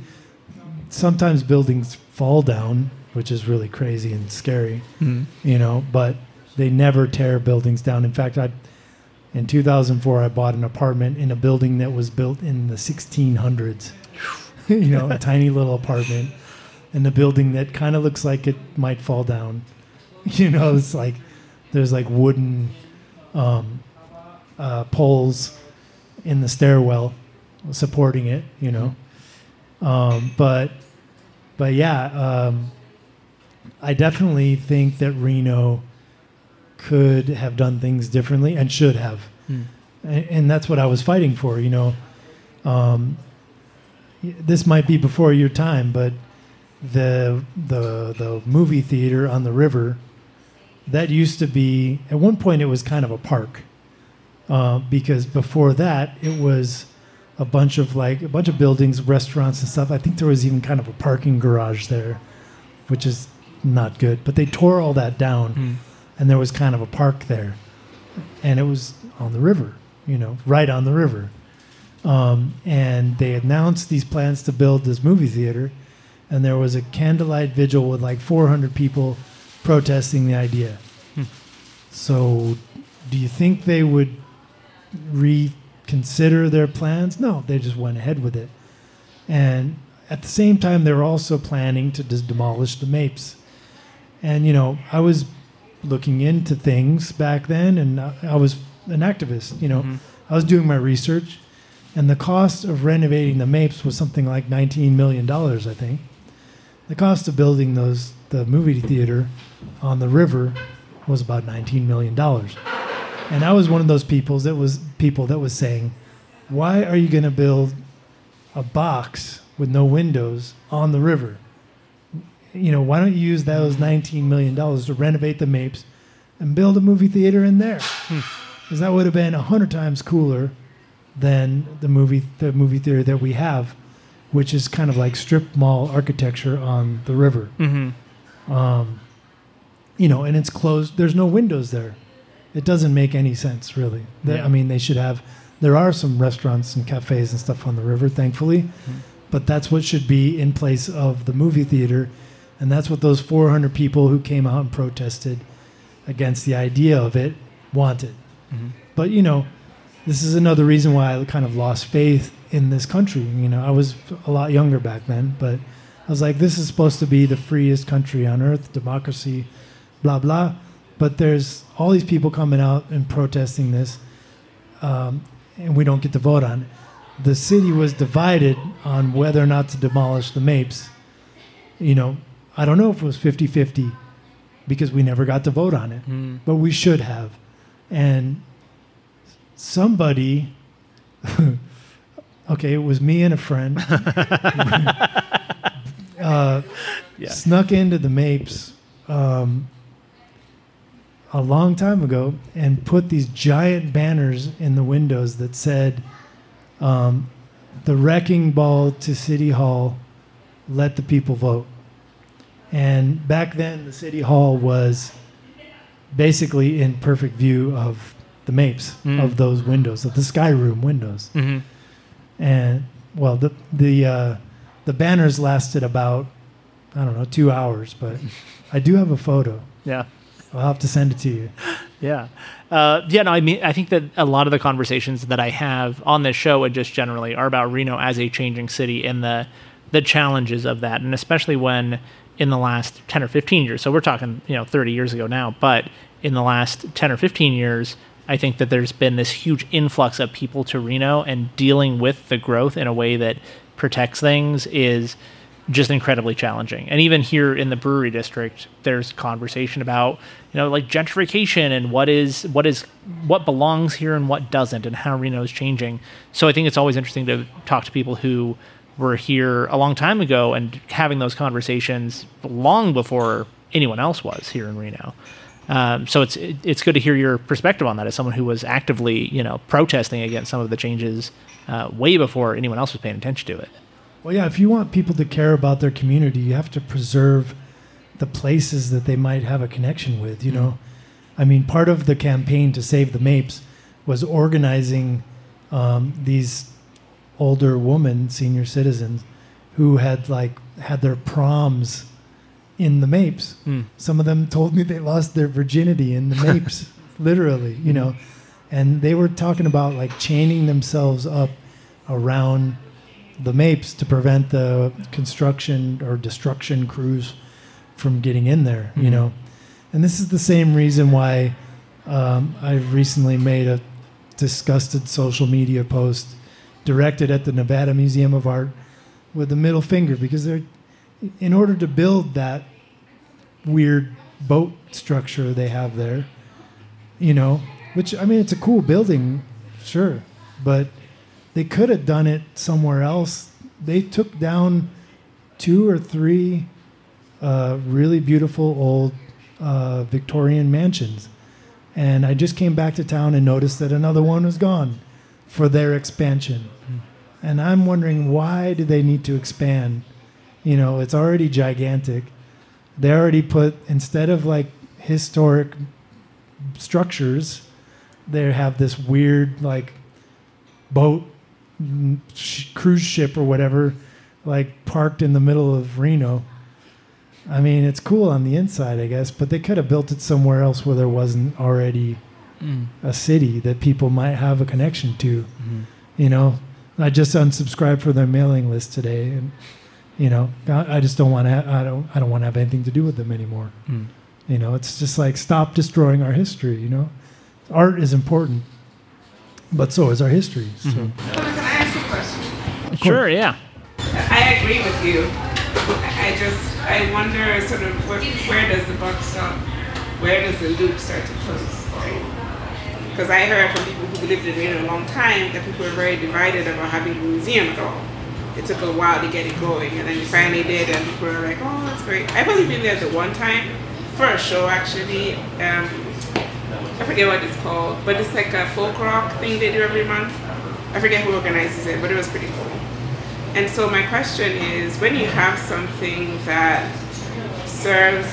sometimes buildings fall down, which is really crazy and scary, you know, but they never tear buildings down. In fact, I In 2004, I bought an apartment in a building that was built in the 1600s. you know, a tiny little apartment in a building that kind of looks like it might fall down. You know, it's like there's like wooden um, uh, poles in the stairwell supporting it. You know, um, but but yeah, um, I definitely think that Reno could have done things differently and should have, Hmm. and, and that's what I was fighting for. You know, um, this might be before your time, but the the the movie theater on the river that used to be at one point it was kind of a park uh, because before that it was a bunch of like a bunch of buildings restaurants and stuff. I think there was even kind of a parking garage there which is not good. But they tore all that down Hmm. and there was kind of a park there. And it was on the river you know right on the river. Um, and they announced these plans to build this movie theater and there was a candlelight vigil with like 400 people protesting the idea. Hmm. so do you think they would reconsider their plans? No they just went ahead with it. And at the same time they were also planning to just demolish the mapes. And you know i was looking into things back then and I I was an activist you know. Mhm. I was doing my research and the cost of renovating the Mapes was something like 19 million dollars I think. The cost of building those the movie theater on the river was about 19 million dollars and I was one of those people that was people that was saying why are you going to build a box with no windows on the river you know, why don't you use those nineteen million dollars to renovate the Mapes and build a movie theater in there? Because that would have been a hundred times cooler than the movie the movie theater that we have, which is kind of like strip mall architecture on the river. Mm-hmm. Um, you know, and it's closed. There's no windows there. It doesn't make any sense, really. They- Yeah. I mean, they should have. There are some restaurants and cafes and stuff on the river, thankfully, but that's what should be in place of the movie theater, and that's what those 400 people who came out and protested against the idea of it wanted. Mhm. But you know, this is another reason why I kind of lost faith in this country. You know, I was a lot younger back then, but I was like, this is supposed to be the freest country on earth, democracy, blah blah. But there's all these people coming out and protesting this, um, and we don't get to vote on it. The city was divided on whether or not to demolish the Mapes. You know, I don't know if it was 50 50 because we never got to vote on it Mm. but we should have. And somebody, okay, it was me and a friend, uh, Yeah. snuck into the Mapes um, a long time ago and put these giant banners in the windows that said, um, "The wrecking ball to City Hall, let the people vote." And back then, the City Hall was basically in perfect view of the Mapes Mm. of those windows, of the Sky Room windows. Mm-hmm. And well, the the uh, the banners lasted about I don't know two hours, but I do have a photo. Yeah. I'll have to send it to you. Yeah. Uh, yeah, no, I mean, I think that a lot of the conversations that I have on this show and just generally are about Reno as a changing city and the the challenges of that, and especially when in the last ten or fifteen years. So we're talking, you know, thirty years ago now, but in the last ten or fifteen years, I think that there's been this huge influx of people to Reno, and dealing with the growth in a way that protects things is just incredibly challenging. And even here in the brewery district, there's conversation about, you know, like gentrification and what is what is what belongs here and what doesn't and how Reno is changing. So I think it's always interesting to talk to people who were here a long time ago and having those conversations long before anyone else was here in Reno. Um, so it's it's good to hear your perspective on that as someone who was actively, you know, protesting against some of the changes uh, way before anyone else was paying attention to it. Well, yeah, if you want people to care about their community, you have to preserve the places that they might have a connection with. You know, I mean, part of the campaign to save the Mapes was organizing um, these older women, senior citizens, who had like had their proms in the Mapes. Mm. Some of them told me they lost their virginity in the Mapes, literally. You know, and they were talking about like chaining themselves up around the Mapes to prevent the construction or destruction crews from getting in there. You Mhm. know, and this is the same reason why um, I've recently made a disgusted social media post directed at the Nevada Museum of Art with the middle finger because they're in order to build that weird boat structure they have there, you know, which I mean it's a cool building, sure, but they could have done it somewhere else. They took down two or three uh, really beautiful old uh, Victorian mansions. And I just came back to town and noticed that another one was gone for their expansion. And I'm wondering why do they need to expand? You know, it's already gigantic. They already put instead of like historic structures, they have this weird like boat sh- cruise ship or whatever like parked in the middle of Reno. I mean, it's cool on the inside, I guess, but they could have built it somewhere else where there wasn't already Mm. a city that people might have a connection to. Mhm. You know, I just unsubscribed for their mailing list today, and you know, I, I just don't want to. I don't. I don't want to have anything to do with them anymore. Mm. You know, it's just like stop destroying our history. You know, art is important, but so is our history. So. Mhm. Can I ask a question? Sure, yeah. I agree with you. I I just, I wonder sort of what, where does the buck stop? Where does the loop start to close? Because I heard from people who lived in Reno a long time that people were very divided about having a museum at all. It took a while to get it going, and then you finally did, and people were like, "Oh, that's great." I've only been there the one time for a show, actually. Um, I forget what it's called, but it's like a folk rock thing they do every month. I forget who organizes it, but it was pretty cool. And so my question is, when you have something that serves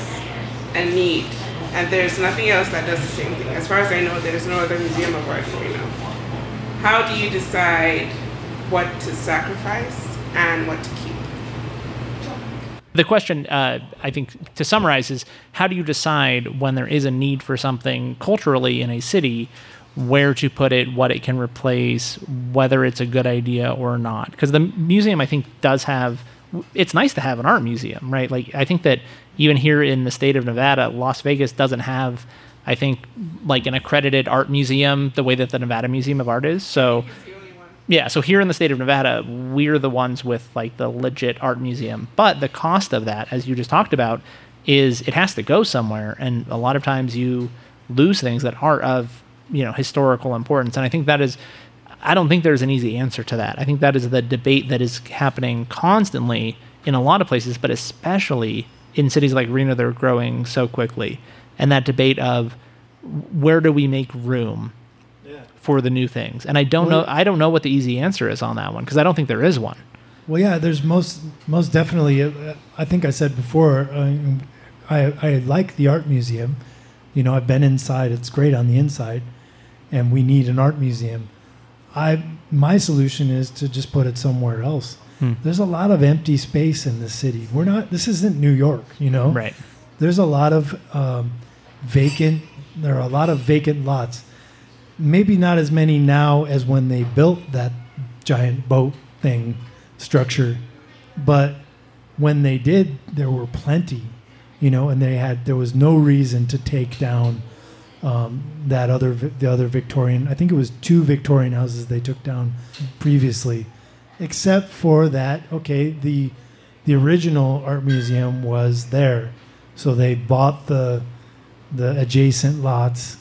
a need, and there's nothing else that does the same thing, as far as I know, there's no other museum of art in Reno. How do you decide what to sacrifice and what to keep? The question, uh, I think, to summarize, is how do you decide when there is a need for something culturally in a city, where to put it, what it can replace, whether it's a good idea or not? Because the museum, I think, does have. It's nice to have an art museum, right? Like I think that even here in the state of Nevada, Las Vegas doesn't have, I think, like an accredited art museum the way that the Nevada Museum of Art is. So. It's the only one. Yeah, so here in the state of Nevada, we're the ones with like the legit art museum. But the cost of that, as you just talked about, is it has to go somewhere, and a lot of times you lose things that are of you know historical importance. And I think that is, I don't think there's an easy answer to that. I think that is the debate that is happening constantly in a lot of places, but especially in cities like Reno that are growing so quickly. And that debate of where do we make room for the new things. And I don't Well- know I don't know what the easy answer is on that one because I don't think there is one. Well, yeah, there's most most definitely. Uh, I think I said before. Uh, I I like the art museum. You know, I've been inside. It's great on the inside, and we need an art museum. I my solution is to just put it somewhere else. Hmm. There's a lot of empty space in the city. We're not. This isn't New York. You know. Right. There's a lot of um, vacant. There are a lot of vacant lots. Maybe not as many now as when they built that giant boat thing structure, but when they did, there were plenty, you know, and they had there was no reason to take down um, that other the other Victorian. I think it was two Victorian houses they took down previously, except for that. Okay, the the original art museum was there, so they bought the the adjacent lots,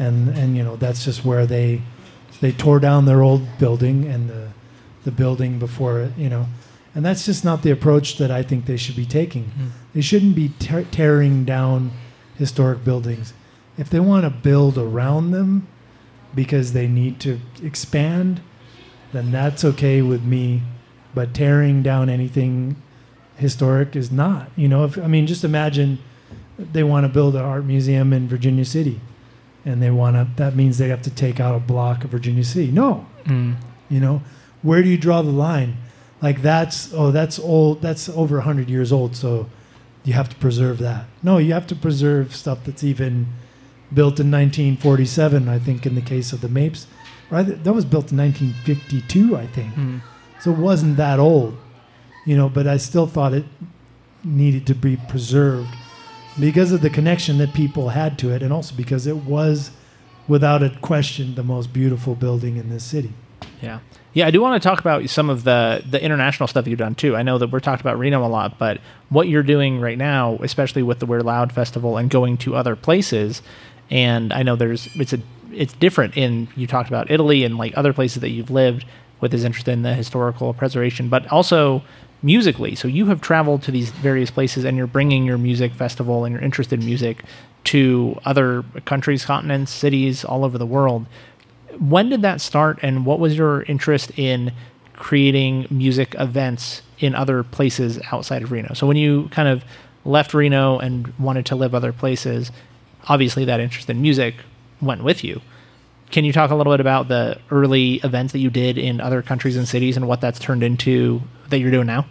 and and you know that's just where they they tore down their old building and the the building before it, you know, and that's just not the approach that I think they should be taking. Mm-hmm. They shouldn't be tear tearing down historic buildings. If they want to build around them because they need to expand, then that's okay with me. But tearing down anything historic is not. You know, if I mean, just imagine they want to build an art museum in Virginia City, and they want to. That means they have to take out a block of Virginia City. No, Mm. you know, where do you draw the line? Like that's oh that's old. That's over hundred years old. So you have to preserve that. No, you have to preserve stuff that's even built in 1947, I think, in the case of the Mapes. Right, that was built in 1952, I think. Mhm. So it wasn't that old, you know. But I still thought it needed to be preserved because of the connection that people had to it, and also because it was, without a question, the most beautiful building in this city. Yeah. Yeah, I do want to talk about some of the the international stuff you've done too. I know that we're talked about Reno a lot, but what you're doing right now, especially with the We're Loud festival and going to other places, and I know there's it's a it's different in you talked about Italy and like other places that you've lived with his interest in the historical preservation, but also musically. So you have traveled to these various places and you're bringing your music festival and your interest in music to other countries, continents, cities all over the world when did that start and what was your interest in creating music events in other places outside of Reno? So when you kind of left Reno and wanted to live other places, obviously that interest in music went with you. Can you talk a little bit about the early events that you did in other countries and cities and what that's turned into that you're doing now?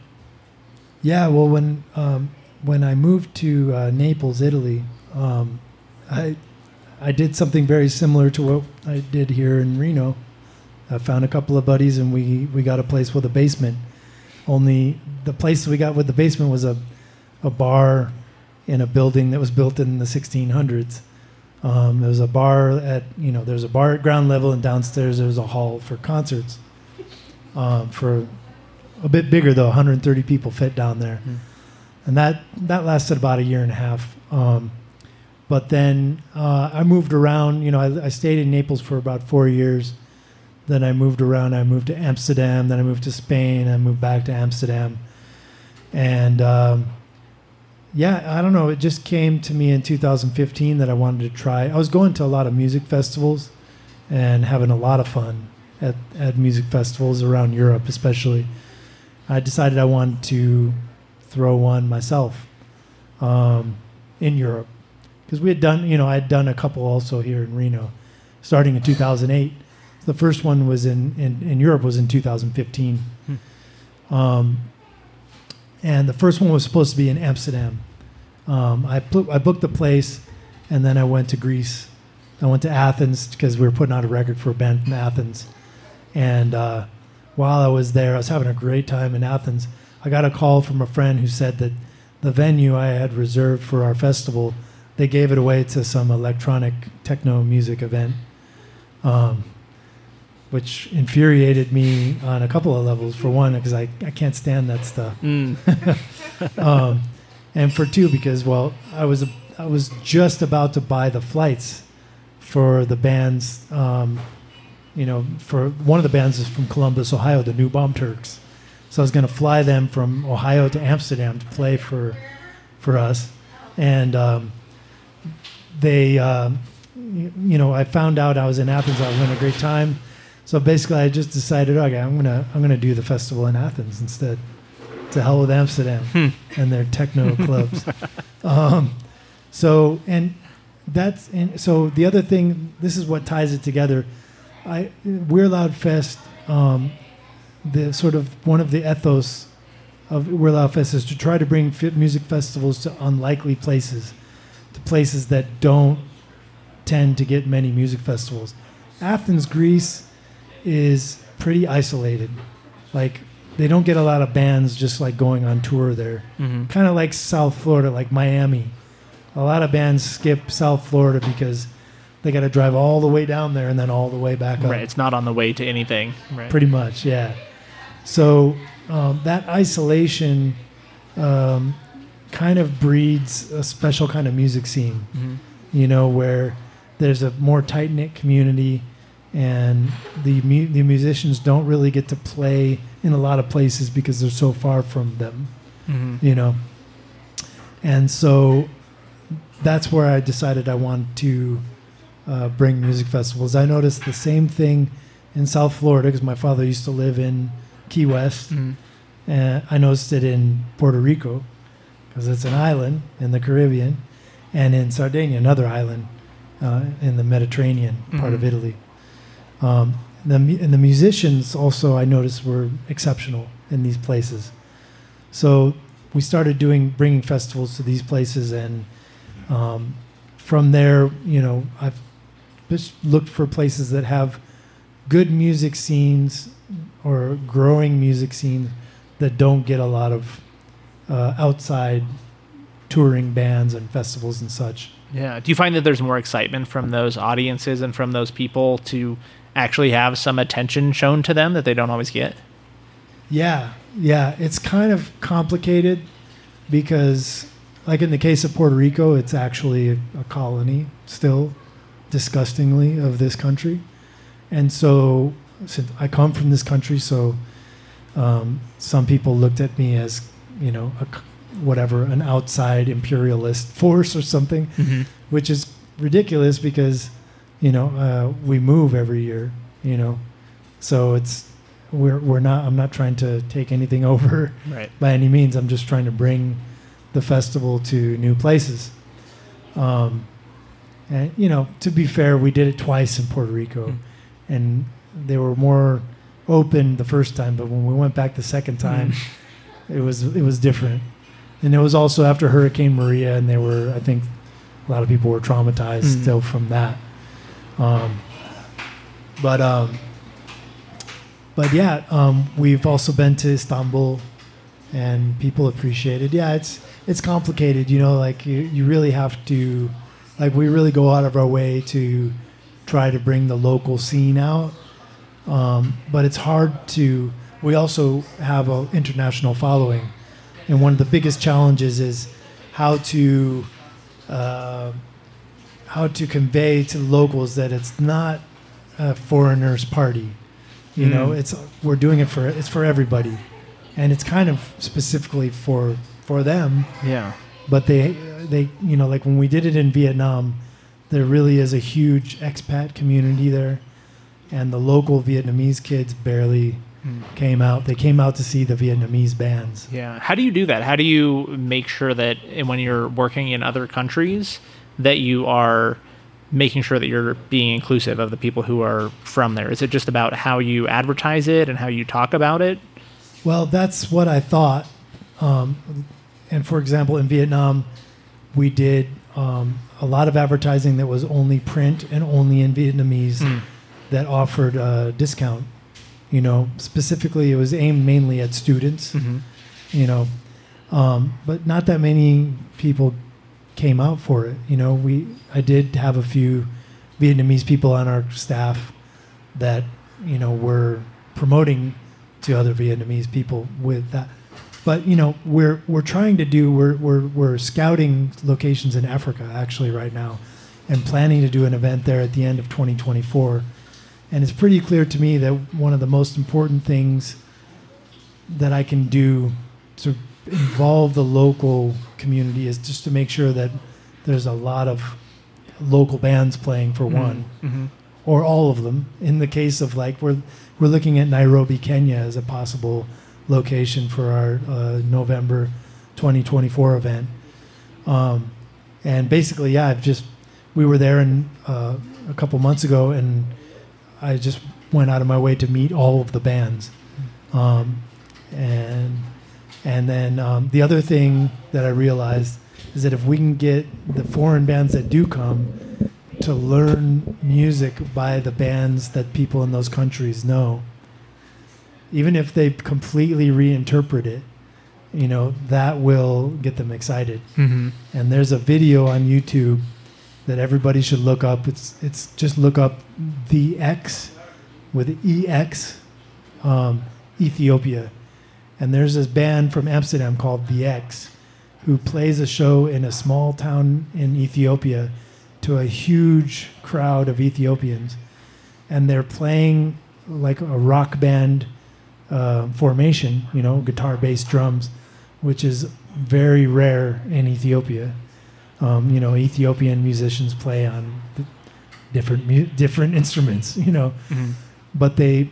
Yeah, well, when um, when I moved to uh, Naples, Italy, um, I I did something very similar to what I did here in Reno. I found a couple of buddies, and we we got a place with a basement. Only the place we got with the basement was a a bar in a building that was built in the 1600s. Um, there was a bar at you know there's a bar at ground level, and downstairs there was a hall for concerts. Um, for a bit bigger though, 130 people fit down there, and that that lasted about a year and a half. Um, but then uh, I moved around. You know, I, I stayed in Naples for about four years. Then I moved around. I moved to Amsterdam. Then I moved to Spain. I moved back to Amsterdam, and um, yeah, I don't know. It just came to me in 2015 that I wanted to try. I was going to a lot of music festivals and having a lot of fun at, at music festivals around Europe, especially. I decided I wanted to throw one myself um, in Europe because we had done, you know, I had done a couple also here in Reno, starting in 2008. The first one was in in, in Europe was in 2015, um, and the first one was supposed to be in Amsterdam. Um, I put, I booked the place, and then I went to Greece. I went to Athens because we were putting out a record for a band from Athens, and uh, while I was there, I was having a great time in Athens. I got a call from a friend who said that the venue I had reserved for our festival, they gave it away to some electronic techno music event, um, which infuriated me on a couple of levels. For one, because I, I can't stand that stuff, um, and for two, because well, I was I was just about to buy the flights for the bands. Um, you know, for one of the bands is from Columbus, Ohio, the New Bomb Turks. So I was going to fly them from Ohio to Amsterdam to play for for us, and um, they, y- you know, I found out I was in Athens. I was having a great time. So basically, I just decided, okay, I'm gonna I'm gonna do the festival in Athens instead. To hell with Amsterdam and their techno clubs. Um, so and that's and so the other thing. This is what ties it together. I We're Loud Fest. Um, the sort of one of the ethos of We're Loud Fest is to try to bring music festivals to unlikely places, to places that don't tend to get many music festivals. Athens, Greece, is pretty isolated. Like they don't get a lot of bands just like going on tour there. Mm-hmm. Kind of like South Florida, like Miami. A lot of bands skip South Florida because they got to drive all the way down there and then all the way back up. Right. It's not on the way to anything. Right. Pretty much, yeah. So um, that isolation um, kind of breeds a special kind of music scene, Mhm. you know, where there's a more tight knit community, and the mu- the musicians don't really get to play in a lot of places because they're so far from them, Mhm. you know. And so that's where I decided I wanted to uh, bring music festivals. I noticed the same thing in South Florida because my father used to live in Key West. Mhm. And I noticed it in Puerto Rico because it's an island in the Caribbean, and in Sardinia, another island uh, in the Mediterranean part of Mhm. Italy. Um, the, and the musicians also I noticed were exceptional in these places. So we started doing bringing festivals to these places and um, from there, you know, I've just looked for places that have good music scenes or growing music scenes that don't get a lot of uh, outside touring bands and festivals and such. Yeah. Do you find that there's more excitement from those audiences and from those people to actually have some attention shown to them that they don't always get? Yeah, yeah, it's kind of complicated because, like in the case of Puerto Rico, it's actually a, colony still, disgustingly, of this country. And so, since I come from this country, so um, some people looked at me as, you know, a whatever, an outside imperialist force or something, Mm-hmm. which is ridiculous because, you know, uh, we move every year, you know, so it's we're we're not. I'm not trying to take anything over Right. by any means. I'm just trying to bring the festival to new places. Um, and you know, to be fair, we did it twice in Puerto Rico, Mm. and they were more open the first time. But when we went back the second time, it was it was different. And it was also after Hurricane Maria, and they were I think a lot of people were traumatized Mm. still from that. Um, but um, but yeah, um, we've also been to Istanbul, and people appreciate it. Yeah, it's it's complicated, you know. Like you, you really have to, like we really go out of our way to try to bring the local scene out. Um, but it's hard to. We also have an international following, and one of the biggest challenges is how to uh, how to convey to locals that it's not a foreigners party. You know, Mm. it's we're doing it for it's for everybody, and it's kind of specifically for for them. Yeah. But they they you know like when we did it in Vietnam, there really is a huge expat community there, and the local Vietnamese kids barely Mm. came out. They came out to see the Vietnamese bands. Yeah. How do you do that? How do you make sure that when you're working in other countries that you are making sure that you're being inclusive of the people who are from there? Is it just about how you advertise it and how you talk about it? Well, that's what I thought. Um, and for example, in Vietnam, we did um, a lot of advertising that was only print and only in Vietnamese Mm. that offered a discount. You know, specifically, it was aimed mainly at students. Mm-hmm. You know, um, but not that many people came out for it. You know, we I did have a few Vietnamese people on our staff that you know were promoting to other Vietnamese people with that. But you know, we're we're trying to do we're we're we're scouting locations in Africa actually right now, and planning to do an event there at the end of 2024. And it's pretty clear to me that one of the most important things that I can do to involve the local community is just to make sure that there's a lot of local bands playing for one Mm-hmm. or all of them. In the case of like we're we're looking at Nairobi, Kenya as a possible location for our uh, November 2024 event. Um, and basically, yeah, I've just we were there in, uh, a couple months ago, and I just went out of my way to meet all of the bands. Um, and and then um, the other thing that I realized is that if we can get the foreign bands that do come to learn music by the bands that people in those countries know, even if they completely reinterpret it, you know, that will get them excited. Mm-hmm. And there's a video on YouTube that everybody should look up. It's it's just look up the X with EX um, Ethiopia. And there's this band from Amsterdam called The Ex who plays a show in a small town in Ethiopia to a huge crowd of Ethiopians. And they're playing like a rock band uh, formation, you know, guitar, bass, drums, which is very rare in Ethiopia. Um, you know, Ethiopian musicians play on different mu- different instruments, you know, Mm-hmm. but they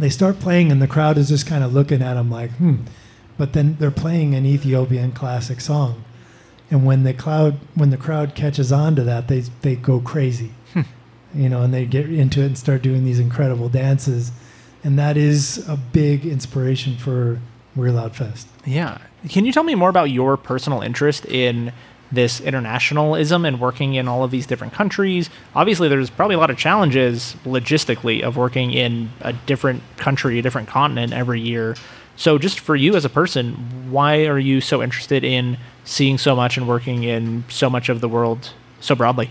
they start playing and the crowd is just kind of looking at them like, hmm. But then they're playing an Ethiopian classic song, and when the crowd when the crowd catches on to that, they they go crazy, you know, and they get into it and start doing these incredible dances, and that is a big inspiration for We're Loud Fest. Yeah. Can you tell me more about your personal interest in this internationalism and working in all of these different countries. Obviously, there's probably a lot of challenges logistically of working in a different country, a different continent every year. So, just for you as a person, why are you so interested in seeing so much and working in so much of the world so broadly?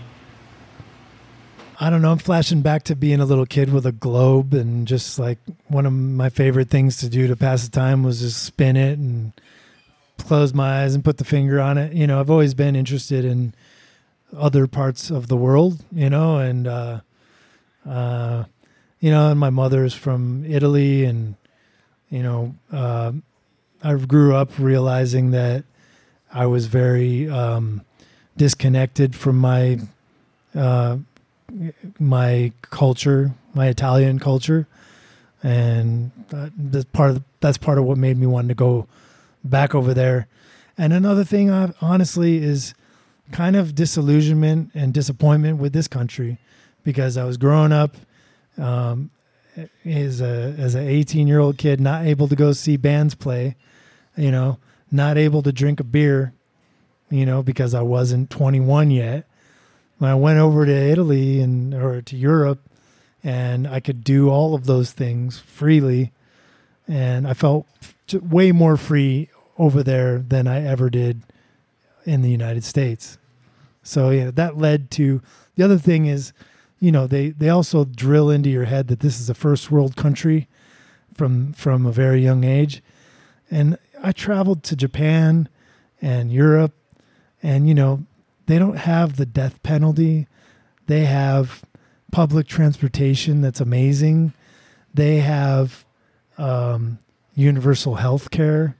I don't know. I'm flashing back to being a little kid with a globe, and just like one of my favorite things to do to pass the time was just spin it and close my eyes and put the finger on it. You know, I've always been interested in other parts of the world, you know, and, uh, uh, you know, and my mother's from Italy, and, you know, uh, I grew up realizing that I was very um, disconnected from my uh, my culture, my Italian culture, and that's part of that's part of what made me want to go back over there. And another thing, uh, honestly, is kind of disillusionment and disappointment with this country because I was growing up um, as a as an 18 year old kid, not able to go see bands play, you know, not able to drink a beer, you know, because I wasn't 21 yet when I went over to Italy and or to Europe, and I could do all of those things freely, and I felt way more free over there than I ever did in the United States. So yeah, that led to the other thing is, you know, they they also drill into your head that this is a first world country from from a very young age. And I traveled to Japan and Europe and you know, they don't have the death penalty. They have public transportation that's amazing. They have um, universal health care.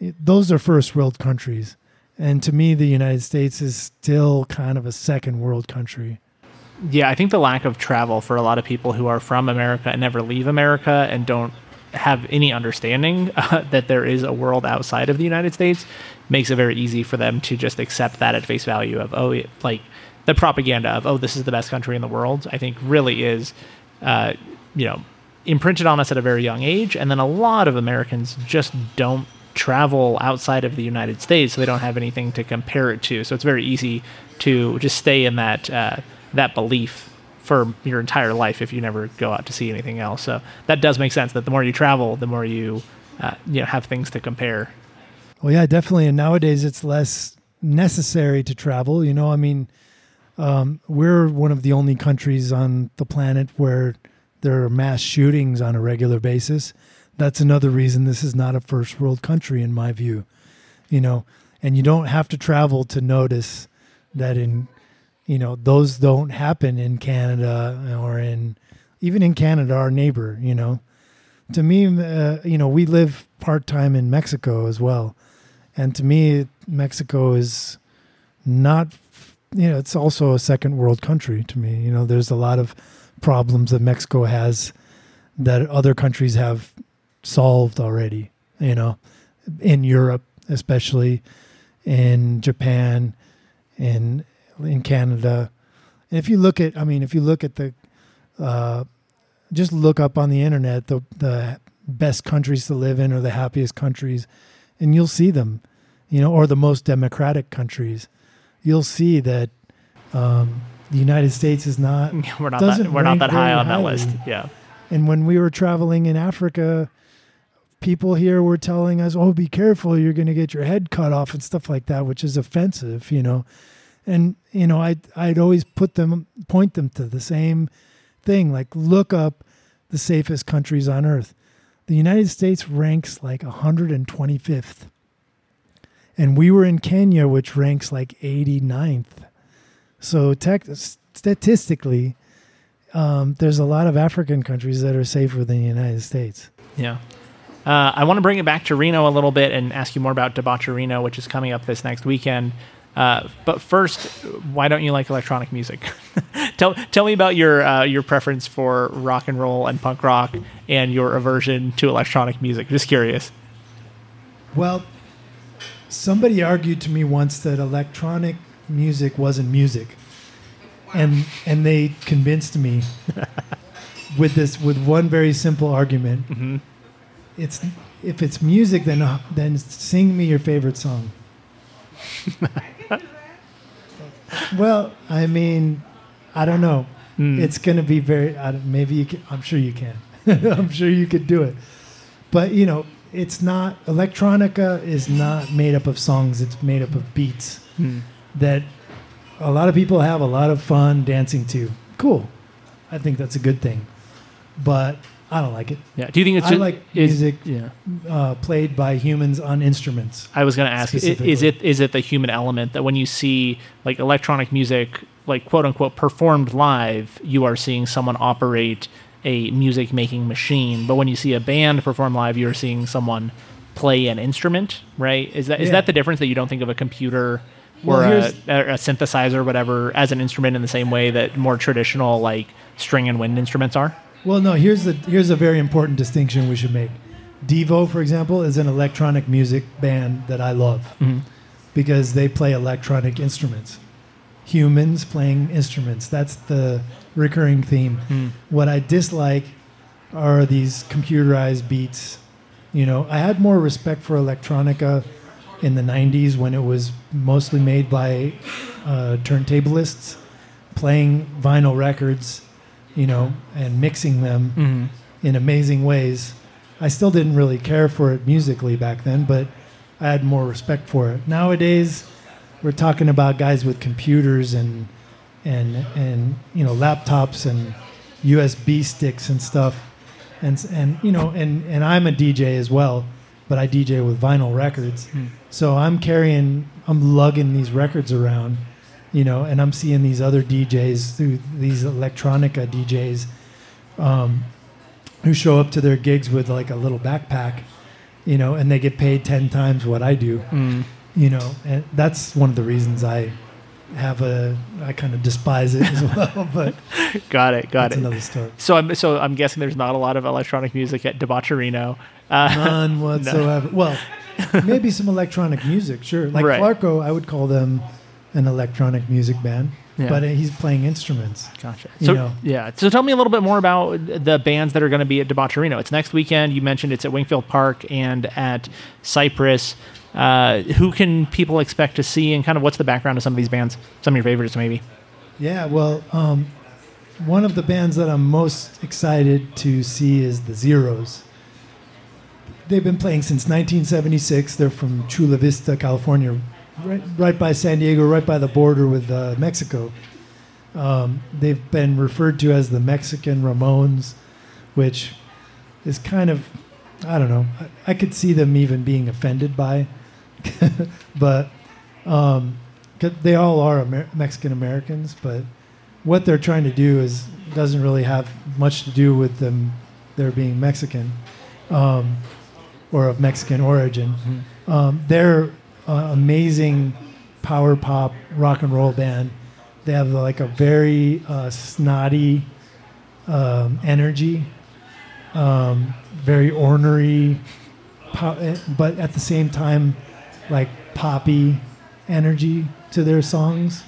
Those are first world countries. And to me, the United States is still kind of a second world country. Yeah, I think the lack of travel for a lot of people who are from America and never leave America and don't have any understanding uh, that there is a world outside of the United States makes it very easy for them to just accept that at face value of oh like the propaganda of oh this is the best country in the world i think really is uh, you know imprinted on us at a very young age and then a lot of americans just don't travel outside of the united states so they don't have anything to compare it to so it's very easy to just stay in that uh, that belief for your entire life if you never go out to see anything else so that does make sense that the more you travel the more you uh, you know have things to compare well, yeah, definitely. And nowadays it's less necessary to travel. You know, I mean, um, we're one of the only countries on the planet where there are mass shootings on a regular basis. That's another reason this is not a first world country, in my view. You know, and you don't have to travel to notice that in, you know, those don't happen in Canada or in, even in Canada, our neighbor, you know. To me, uh, you know, we live part time in Mexico as well and to me, Mexico is not, you know, it's also a second world country to me. You know, there's a lot of problems that Mexico has that other countries have solved already, you know, in Europe, especially in Japan, in in Canada. And if you look at, I mean, if you look at the, uh, just look up on the internet the the best countries to live in or the happiest countries and you'll see them, you know, or the most democratic countries, you'll see that um, the United States is not. we're not that, we're not that high on that list. Yeah. And when we were traveling in Africa, people here were telling us, "Oh, be careful! You're going to get your head cut off and stuff like that," which is offensive, you know. And you know, I'd I'd always put them point them to the same thing, like look up the safest countries on earth the United States ranks like 125th. And we were in Kenya, which ranks like 89th. So, tech, statistically, um, there's a lot of African countries that are safer than the United States. Yeah. Uh, I want to bring it back to Reno a little bit and ask you more about DEBAUCH-A-ReNO, which is coming up this next weekend. Uh, but first, why don't you like electronic music? tell tell me about your uh, your preference for rock and roll and punk rock, and your aversion to electronic music. Just curious. Well, somebody argued to me once that electronic music wasn't music, and and they convinced me with this with one very simple argument. Mm-hmm. It's if it's music, then uh, then sing me your favorite song. Well, I mean, I don't know. Hmm. It's going to be very. Maybe you can. I'm sure you can. I'm sure you could do it. But you know, it's not. Electronica is not made up of songs. It's made up of beats Hmm. that a lot of people have a lot of fun dancing to. Cool. I think that's a good thing. But I don't like it. Yeah. Do you think it's I just, like is, music Yeah. uh, played by humans on instruments. I was going to ask: Is it is it the human element that when you see like electronic music, like quote unquote performed live, you are seeing someone operate a music making machine, but when you see a band perform live, you are seeing someone play an instrument, right? Is that is Yeah. that the difference that you don't think of a computer or Well, a, a, a synthesizer or whatever as an instrument in the same way that more traditional like string and wind instruments are? Well, no. Here's the here's a very important distinction we should make. Devo, for example, is an electronic music band that I love Mhm. because they play electronic instruments. Humans playing instruments. That's the recurring theme. Hmm. What I dislike are these computerized beats. You know, I had more respect for electronica in the 90s when it was mostly made by uh, turntablists playing vinyl records, you know, and mixing them Mhm. in amazing ways. I still didn't really care for it musically back then, but I had more respect for it. Nowadays, we're talking about guys with computers and and and you know laptops and USB sticks and stuff, and and you know and and I'm a DJ as well, but I DJ with vinyl records, Hmm. so I'm carrying I'm lugging these records around, you know, and I'm seeing these other DJs through these electronica DJs. Um, who show up to their gigs with like a little backpack, you know, and they get paid 10 times what I do, Mm. you know, and that's one of the reasons I have a, I kind of despise it as well, but Got it. Got that's it. another story. So I'm so I'm guessing there's not a lot of electronic music at DEBAUCH-A-ReNO. Uh, None whatsoever. Well, maybe some electronic music, sure. Like Right. Clarko, I would call them an electronic music band, Yeah. but he's playing instruments. Gotcha. You So know. yeah. So tell me a little bit more about the bands that are going to be at DEBAUCH-A-ReNO. It's next weekend. You mentioned it's at Wingfield Park and at Cypress. Uh, who can people expect to see, and kind of what's the background of some of these bands? Some of your favorites, maybe. Yeah, well, um, one of the bands that I'm most excited to see is the Zeros. They've been playing since 1976. They're from Chula Vista, California, right, right by San Diego, right by the border with uh, Mexico. Um, they've been referred to as the Mexican Ramones, which is kind of, I don't know, I, I could see them even being offended by, but um, they all are Amer- Mexican Americans, but what they're trying to do is doesn't really have much to do with them their being Mexican um, or of Mexican origin. Um, they're uh, amazing power pop rock and roll band. They have like a very uh, snotty um, energy, um, very ornery, eh, but at the same time, like poppy energy to their songs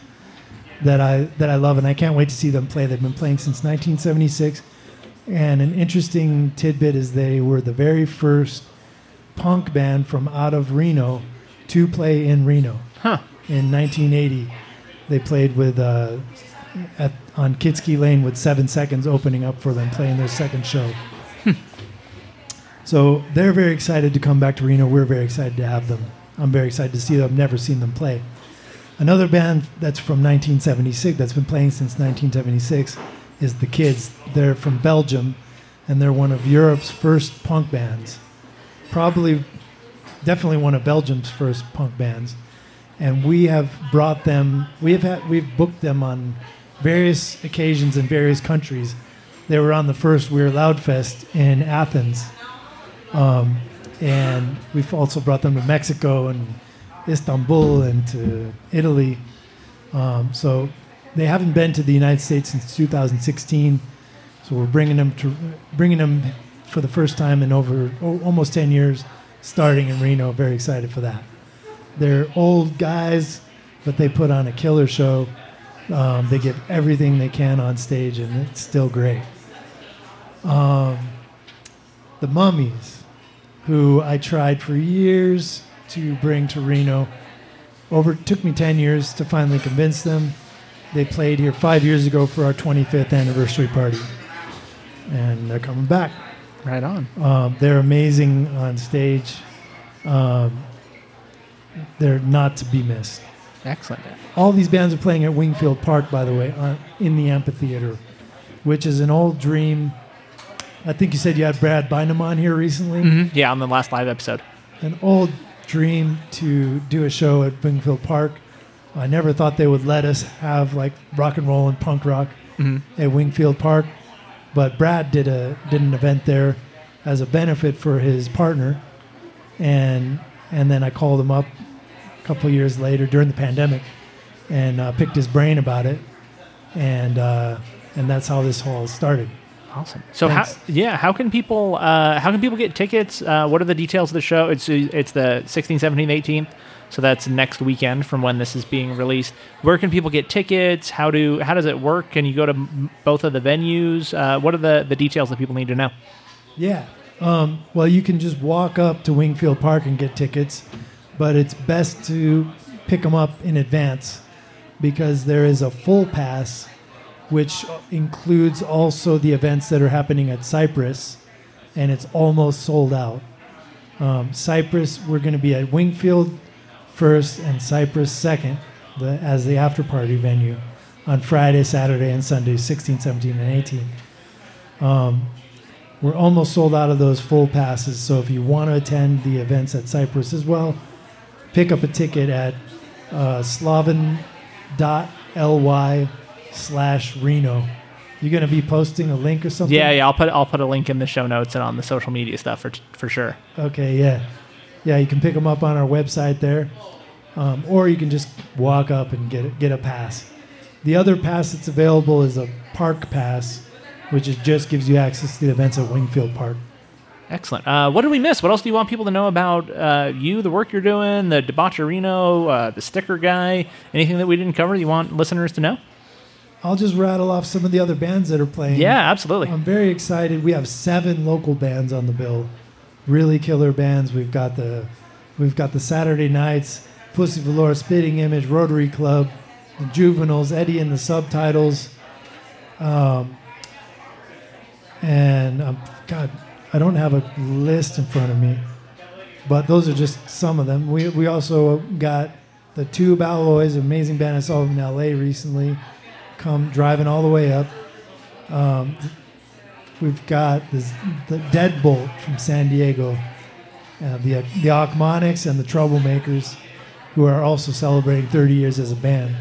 that I that I love, and I can't wait to see them play. They've been playing since 1976, and an interesting tidbit is they were the very first punk band from out of Reno to play in Reno Huh. in 1980. They played with uh, at, on Kietzke Lane with Seven Seconds opening up for them, playing their second show. so they're very excited to come back to Reno. We're very excited to have them. I'm very excited to see them. I've never seen them play. Another band that's from 1976 that's been playing since 1976 is the Kids. They're from Belgium, and they're one of Europe's first punk bands. Probably, definitely one of Belgium's first punk bands. And we have brought them. We have had. We've booked them on various occasions in various countries. They were on the first We're Loud Fest in Athens, um, and we've also brought them to Mexico and Istanbul and to Italy. Um, so they haven't been to the United States since 2016. So we're bringing them to bringing them for the first time in over almost 10 years, starting in Reno. Very excited for that. They're old guys, but they put on a killer show. Um, they give everything they can on stage, and it's still great. Um, the Mummies, who I tried for years to bring to Reno. Over took me ten years to finally convince them. they played here five years ago for our 25th anniversary party, and they're coming back. Right on. Um, they're amazing on stage. Um, they're not to be missed. Excellent. All these bands are playing at Wingfield Park, by the way, uh, in the amphitheater, which is an old dream. I think you said you had Brad Bynum on here recently. Mhm. Yeah, on the last live episode. An old dream to do a show at Wingfield Park. I never thought they would let us have like rock and roll and punk rock Mhm. at Wingfield Park, but Brad did a did an event there as a benefit for his partner, and and then I called him up a couple years later during the pandemic, and uh, picked his brain about it, and uh, and that's how this all started. Awesome. So how yeah, how can people uh, how can people get tickets? Uh, what are the details of the show? It's it's the 16th, 17th, 18th. So that's next weekend from when this is being released. Where can people get tickets? How do how does it work? Can you go to both of the venues? Uh, what are the the details that people need to know? Yeah. Um, well, you can just walk up to Wingfield Park and get tickets, but it's best to pick them up in advance because there is a full pass, which includes also the events that are happening at Cypress, and it's almost sold out. Um, Cypress, we're going to be at Wingfield first and Cypress second the, as the after party venue on Friday, Saturday, and Sunday, 16, 17, and 18. Um, we're almost sold out of those full passes. So if you want to attend the events at Cypress as well, pick up a ticket at uh, sloven.ly slash Reno. You're going to be posting a link or something? Yeah, yeah. I'll put I'll put a link in the show notes and on the social media stuff for for sure. Okay, yeah. Yeah, you can pick them up on our website there. Um, or you can just walk up and get, get a pass. The other pass that's available is a park pass, which is just gives you access to the events at Wingfield Park. Excellent. Uh, what did we miss? What else do you want people to know about uh, you, the work you're doing, the DEBAUCH-A-ReNO, uh, the sticker guy? Anything that we didn't cover you want listeners to know? I'll just rattle off some of the other bands that are playing. Yeah, absolutely. I'm very excited. We have seven local bands on the bill, really killer bands. We've got the, we've got the Saturday Nights, Pussy Velour, Spitting Image, Rotary Club, the Juveniles, Eddie and the Subtitles, um, and um, God, I don't have a list in front of me, but those are just some of them. We we also got the Tube Alloys, amazing band I saw in L.A. recently, come driving all the way up. Um, we've got this, the Deadbolt from San Diego, uh, the the Achmonics and the Troublemakers, who are also celebrating 30 years as a band.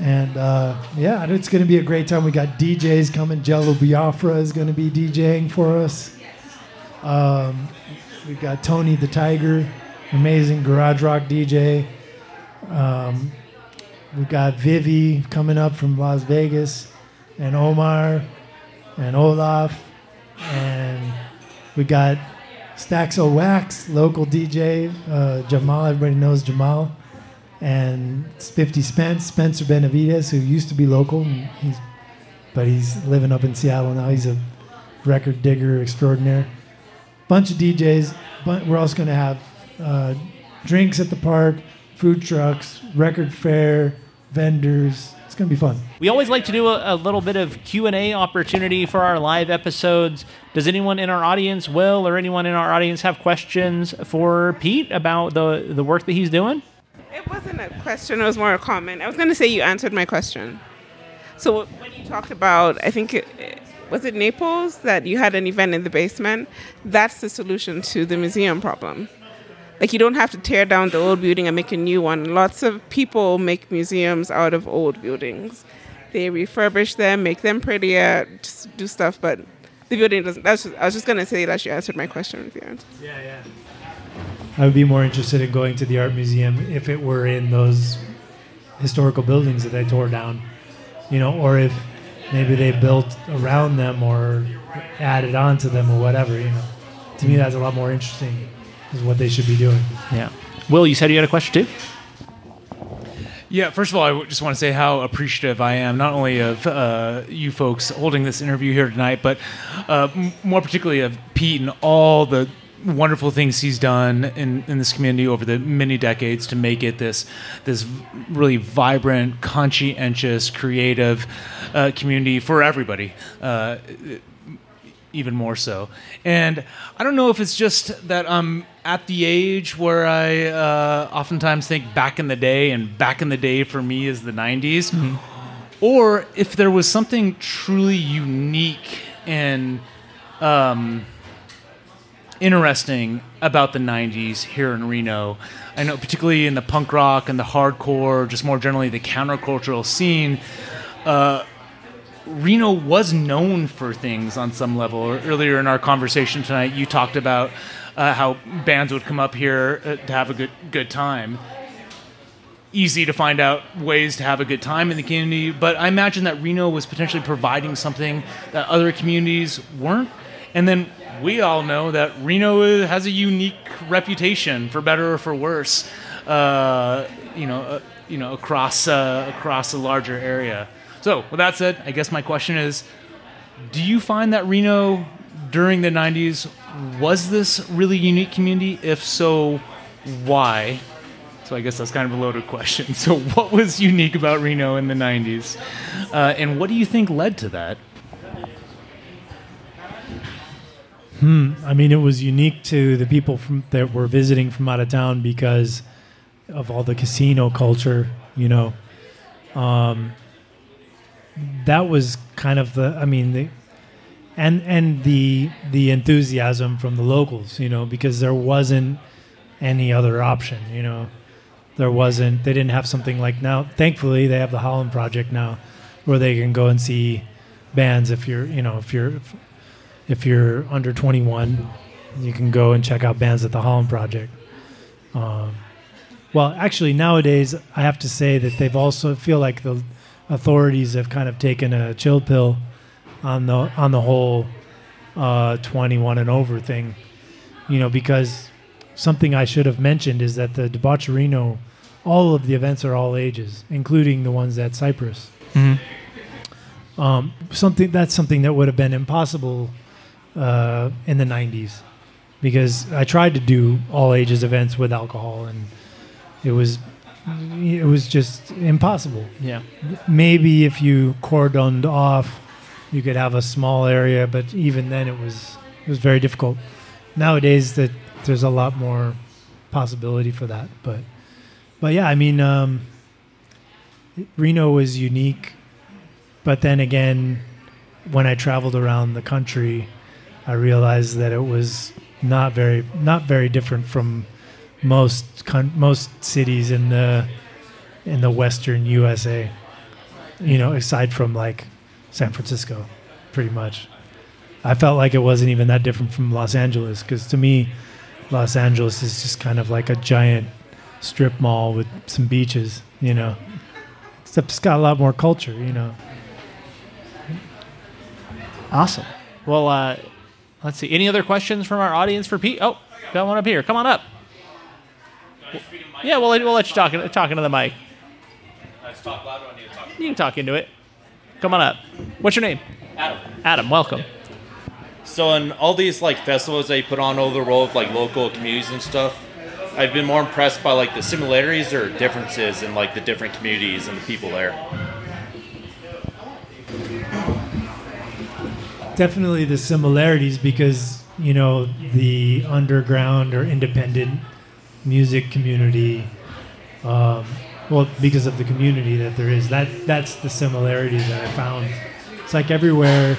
And uh, yeah, it's going to be a great time. We got DJs coming. Jello Biafra is going to be DJing for us. Um, we've got Tony the Tiger, amazing garage rock DJ. Um, we've got Vivi coming up from Las Vegas, and Omar, and Olaf, and we got Stacks Wax, local DJ, uh, Jamal. Everybody knows Jamal, and 50 Spence, Spencer Benavides, who used to be local, he's, but he's living up in Seattle now. He's a record digger extraordinaire. Bunch of DJs. But we're also going to have uh, drinks at the park, food trucks, record fair, vendors. It's going to be fun. We always like to do a, a little bit of Q and A opportunity for our live episodes. Does anyone in our audience, Will, or anyone in our audience, have questions for Pete about the the work that he's doing? It wasn't a question, it was more a comment. I was going to say you answered my question. So when you talked about, I think it, was it Naples that you had an event in the basement? That's the solution to the museum problem. Like you don't have to tear down the old building and make a new one. Lots of people make museums out of old buildings. They refurbish them, make them prettier, just do stuff, but the building doesn't. That's just, I was just gonna say that you answered my question answer. Yeah, yeah. I would be more interested in going to the art museum if it were in those historical buildings that they tore down, you know, or if maybe they built around them or added onto them or whatever, you know. To me, that's a lot more interesting, is what they should be doing. Yeah. Will, you said you had a question too. Yeah, first of all, I just want to say how appreciative I am, not only of uh, you folks holding this interview here tonight, but uh, m- more particularly of Pete and all the wonderful things he's done in, in this community over the many decades to make it this this really vibrant, conscientious, creative uh, community for everybody. Uh, even more so. And I don't know if it's just that I'm at the age where I uh, oftentimes think back in the day, and back in the day for me is the 90s, mm-hmm. or if there was something truly unique and um, interesting about the 90s here in Reno. I know, particularly in the punk rock and the hardcore, just more generally the countercultural scene. Uh, Reno was known for things on some level. Earlier in our conversation tonight, you talked about uh, how bands would come up here uh, to have a good good time. Easy to find out ways to have a good time in the community, but I imagine that Reno was potentially providing something that other communities weren't. And then we all know that Reno has a unique reputation, for better or for worse. Uh, you know, uh, you know, across uh, across a larger area. So, with that said, I guess my question is do you find that Reno during the 90s was this really unique community? If so, why? So, I guess that's kind of a loaded question. So, what was unique about Reno in the 90s? Uh, and what do you think led to that? Hmm. I mean, it was unique to the people from that were visiting from out of town because of all the casino culture, you know. Um, that was kind of the I mean the and and the the enthusiasm from the locals, you know, because there wasn't any other option, you know. There wasn't they didn't have something like now thankfully they have the Holland project now where they can go and see bands if you're, you know, if you're if you're under 21, you can go and check out bands at the Holland project. Um, well, actually nowadays I have to say that they've also feel like the authorities have kind of taken a chill pill on the on the whole uh, 21 and over thing. You know, because something I should have mentioned is that the DEBAUCH-A-ReNO, all of the events are all ages, including the ones at Cypress. Mm-hmm. Um, something that's something that would have been impossible uh, in the 90s because I tried to do all ages events with alcohol and it was it was just impossible. Yeah. Maybe if you cordoned off, you could have a small area, but even then, it was it was very difficult. Nowadays, that there's a lot more possibility for that, but but yeah, I mean, um, Reno was unique, but then again, when I traveled around the country, I realized that it was not very not very different from most con- most cities in the in the western USA. You know, aside from like San Francisco, pretty much. I felt like it wasn't even that different from Los Angeles because to me, Los Angeles is just kind of like a giant strip mall with some beaches, you know. Except it's got a lot more culture, you know. Awesome. Well, uh, let's see. Any other questions from our audience for Pete? Oh, got one up here. Come on up. Yeah, we'll, we'll let you talk, talk into the mic. talk loud or need to talk? You can talk into it. Come on up. What's your name? Adam. Adam, welcome. So in all these like festivals that you put on over the world, like local communities and stuff, I've been more impressed by like the similarities or differences in like the different communities and the people there. Definitely the similarities because you know the underground or independent music community. Um, well, because of the community that there is, that that's the similarity that I found. It's like everywhere,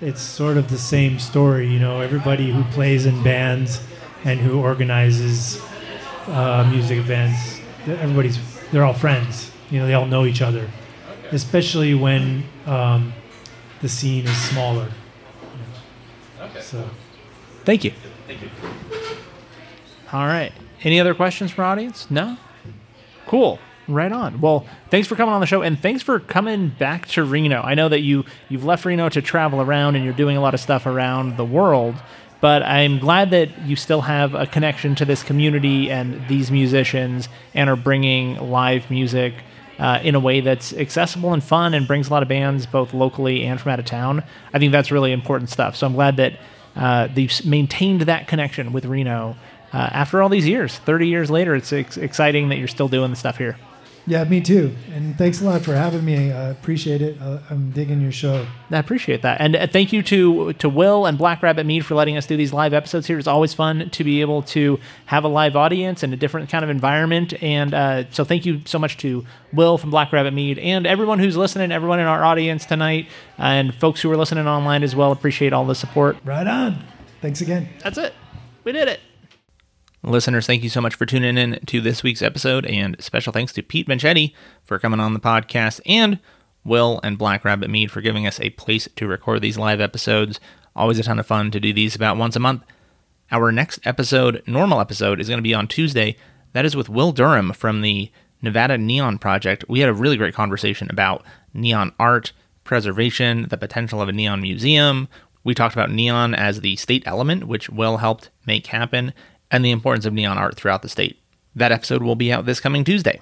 it's sort of the same story. You know, everybody who plays in bands and who organizes uh, music events, everybody's they're all friends. You know, they all know each other, especially when um, the scene is smaller. Okay. So, thank you. Thank you. All right. Any other questions from our audience? No? Cool. Right on. Well, thanks for coming on the show, and thanks for coming back to Reno. I know that you you've left Reno to travel around, and you're doing a lot of stuff around the world. But I'm glad that you still have a connection to this community and these musicians, and are bringing live music uh, in a way that's accessible and fun, and brings a lot of bands both locally and from out of town. I think that's really important stuff. So I'm glad that uh, they've maintained that connection with Reno uh, after all these years. Thirty years later, it's ex- exciting that you're still doing the stuff here. Yeah, me too. And thanks a lot for having me. I appreciate it. Uh, I'm digging your show. I appreciate that, and uh, thank you to to Will and Black Rabbit Mead for letting us do these live episodes here. It's always fun to be able to have a live audience and a different kind of environment. And uh, so, thank you so much to Will from Black Rabbit Mead and everyone who's listening, everyone in our audience tonight, and folks who are listening online as well. Appreciate all the support. Right on. Thanks again. That's it. We did it. Listeners, thank you so much for tuning in to this week's episode, and special thanks to Pete Menchetti for coming on the podcast, and Will and Black Rabbit Mead for giving us a place to record these live episodes. Always a ton of fun to do these about once a month. Our next episode, normal episode, is going to be on Tuesday. That is with Will Durham from the Nevada Neon Project. We had a really great conversation about neon art, preservation, the potential of a neon museum. We talked about neon as the state element, which Will helped make happen, and the importance of neon art throughout the state. That episode will be out this coming Tuesday.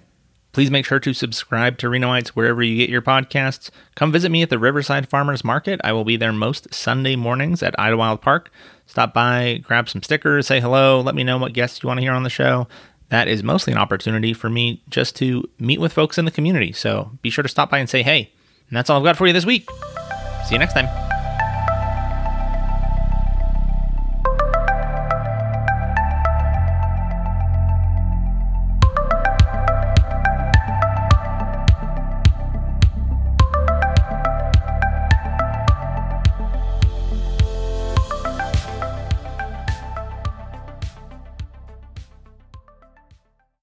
Please make sure to subscribe to Renoites wherever you get your podcasts. Come visit me at the Riverside Farmers Market. I will be there most Sunday mornings at Idlewild Park. Stop by, grab some stickers, say hello, let me know what guests you want to hear on the show. That is mostly an opportunity for me just to meet with folks in the community. So be sure to stop by and say hey. And that's all I've got for you this week. See you next time.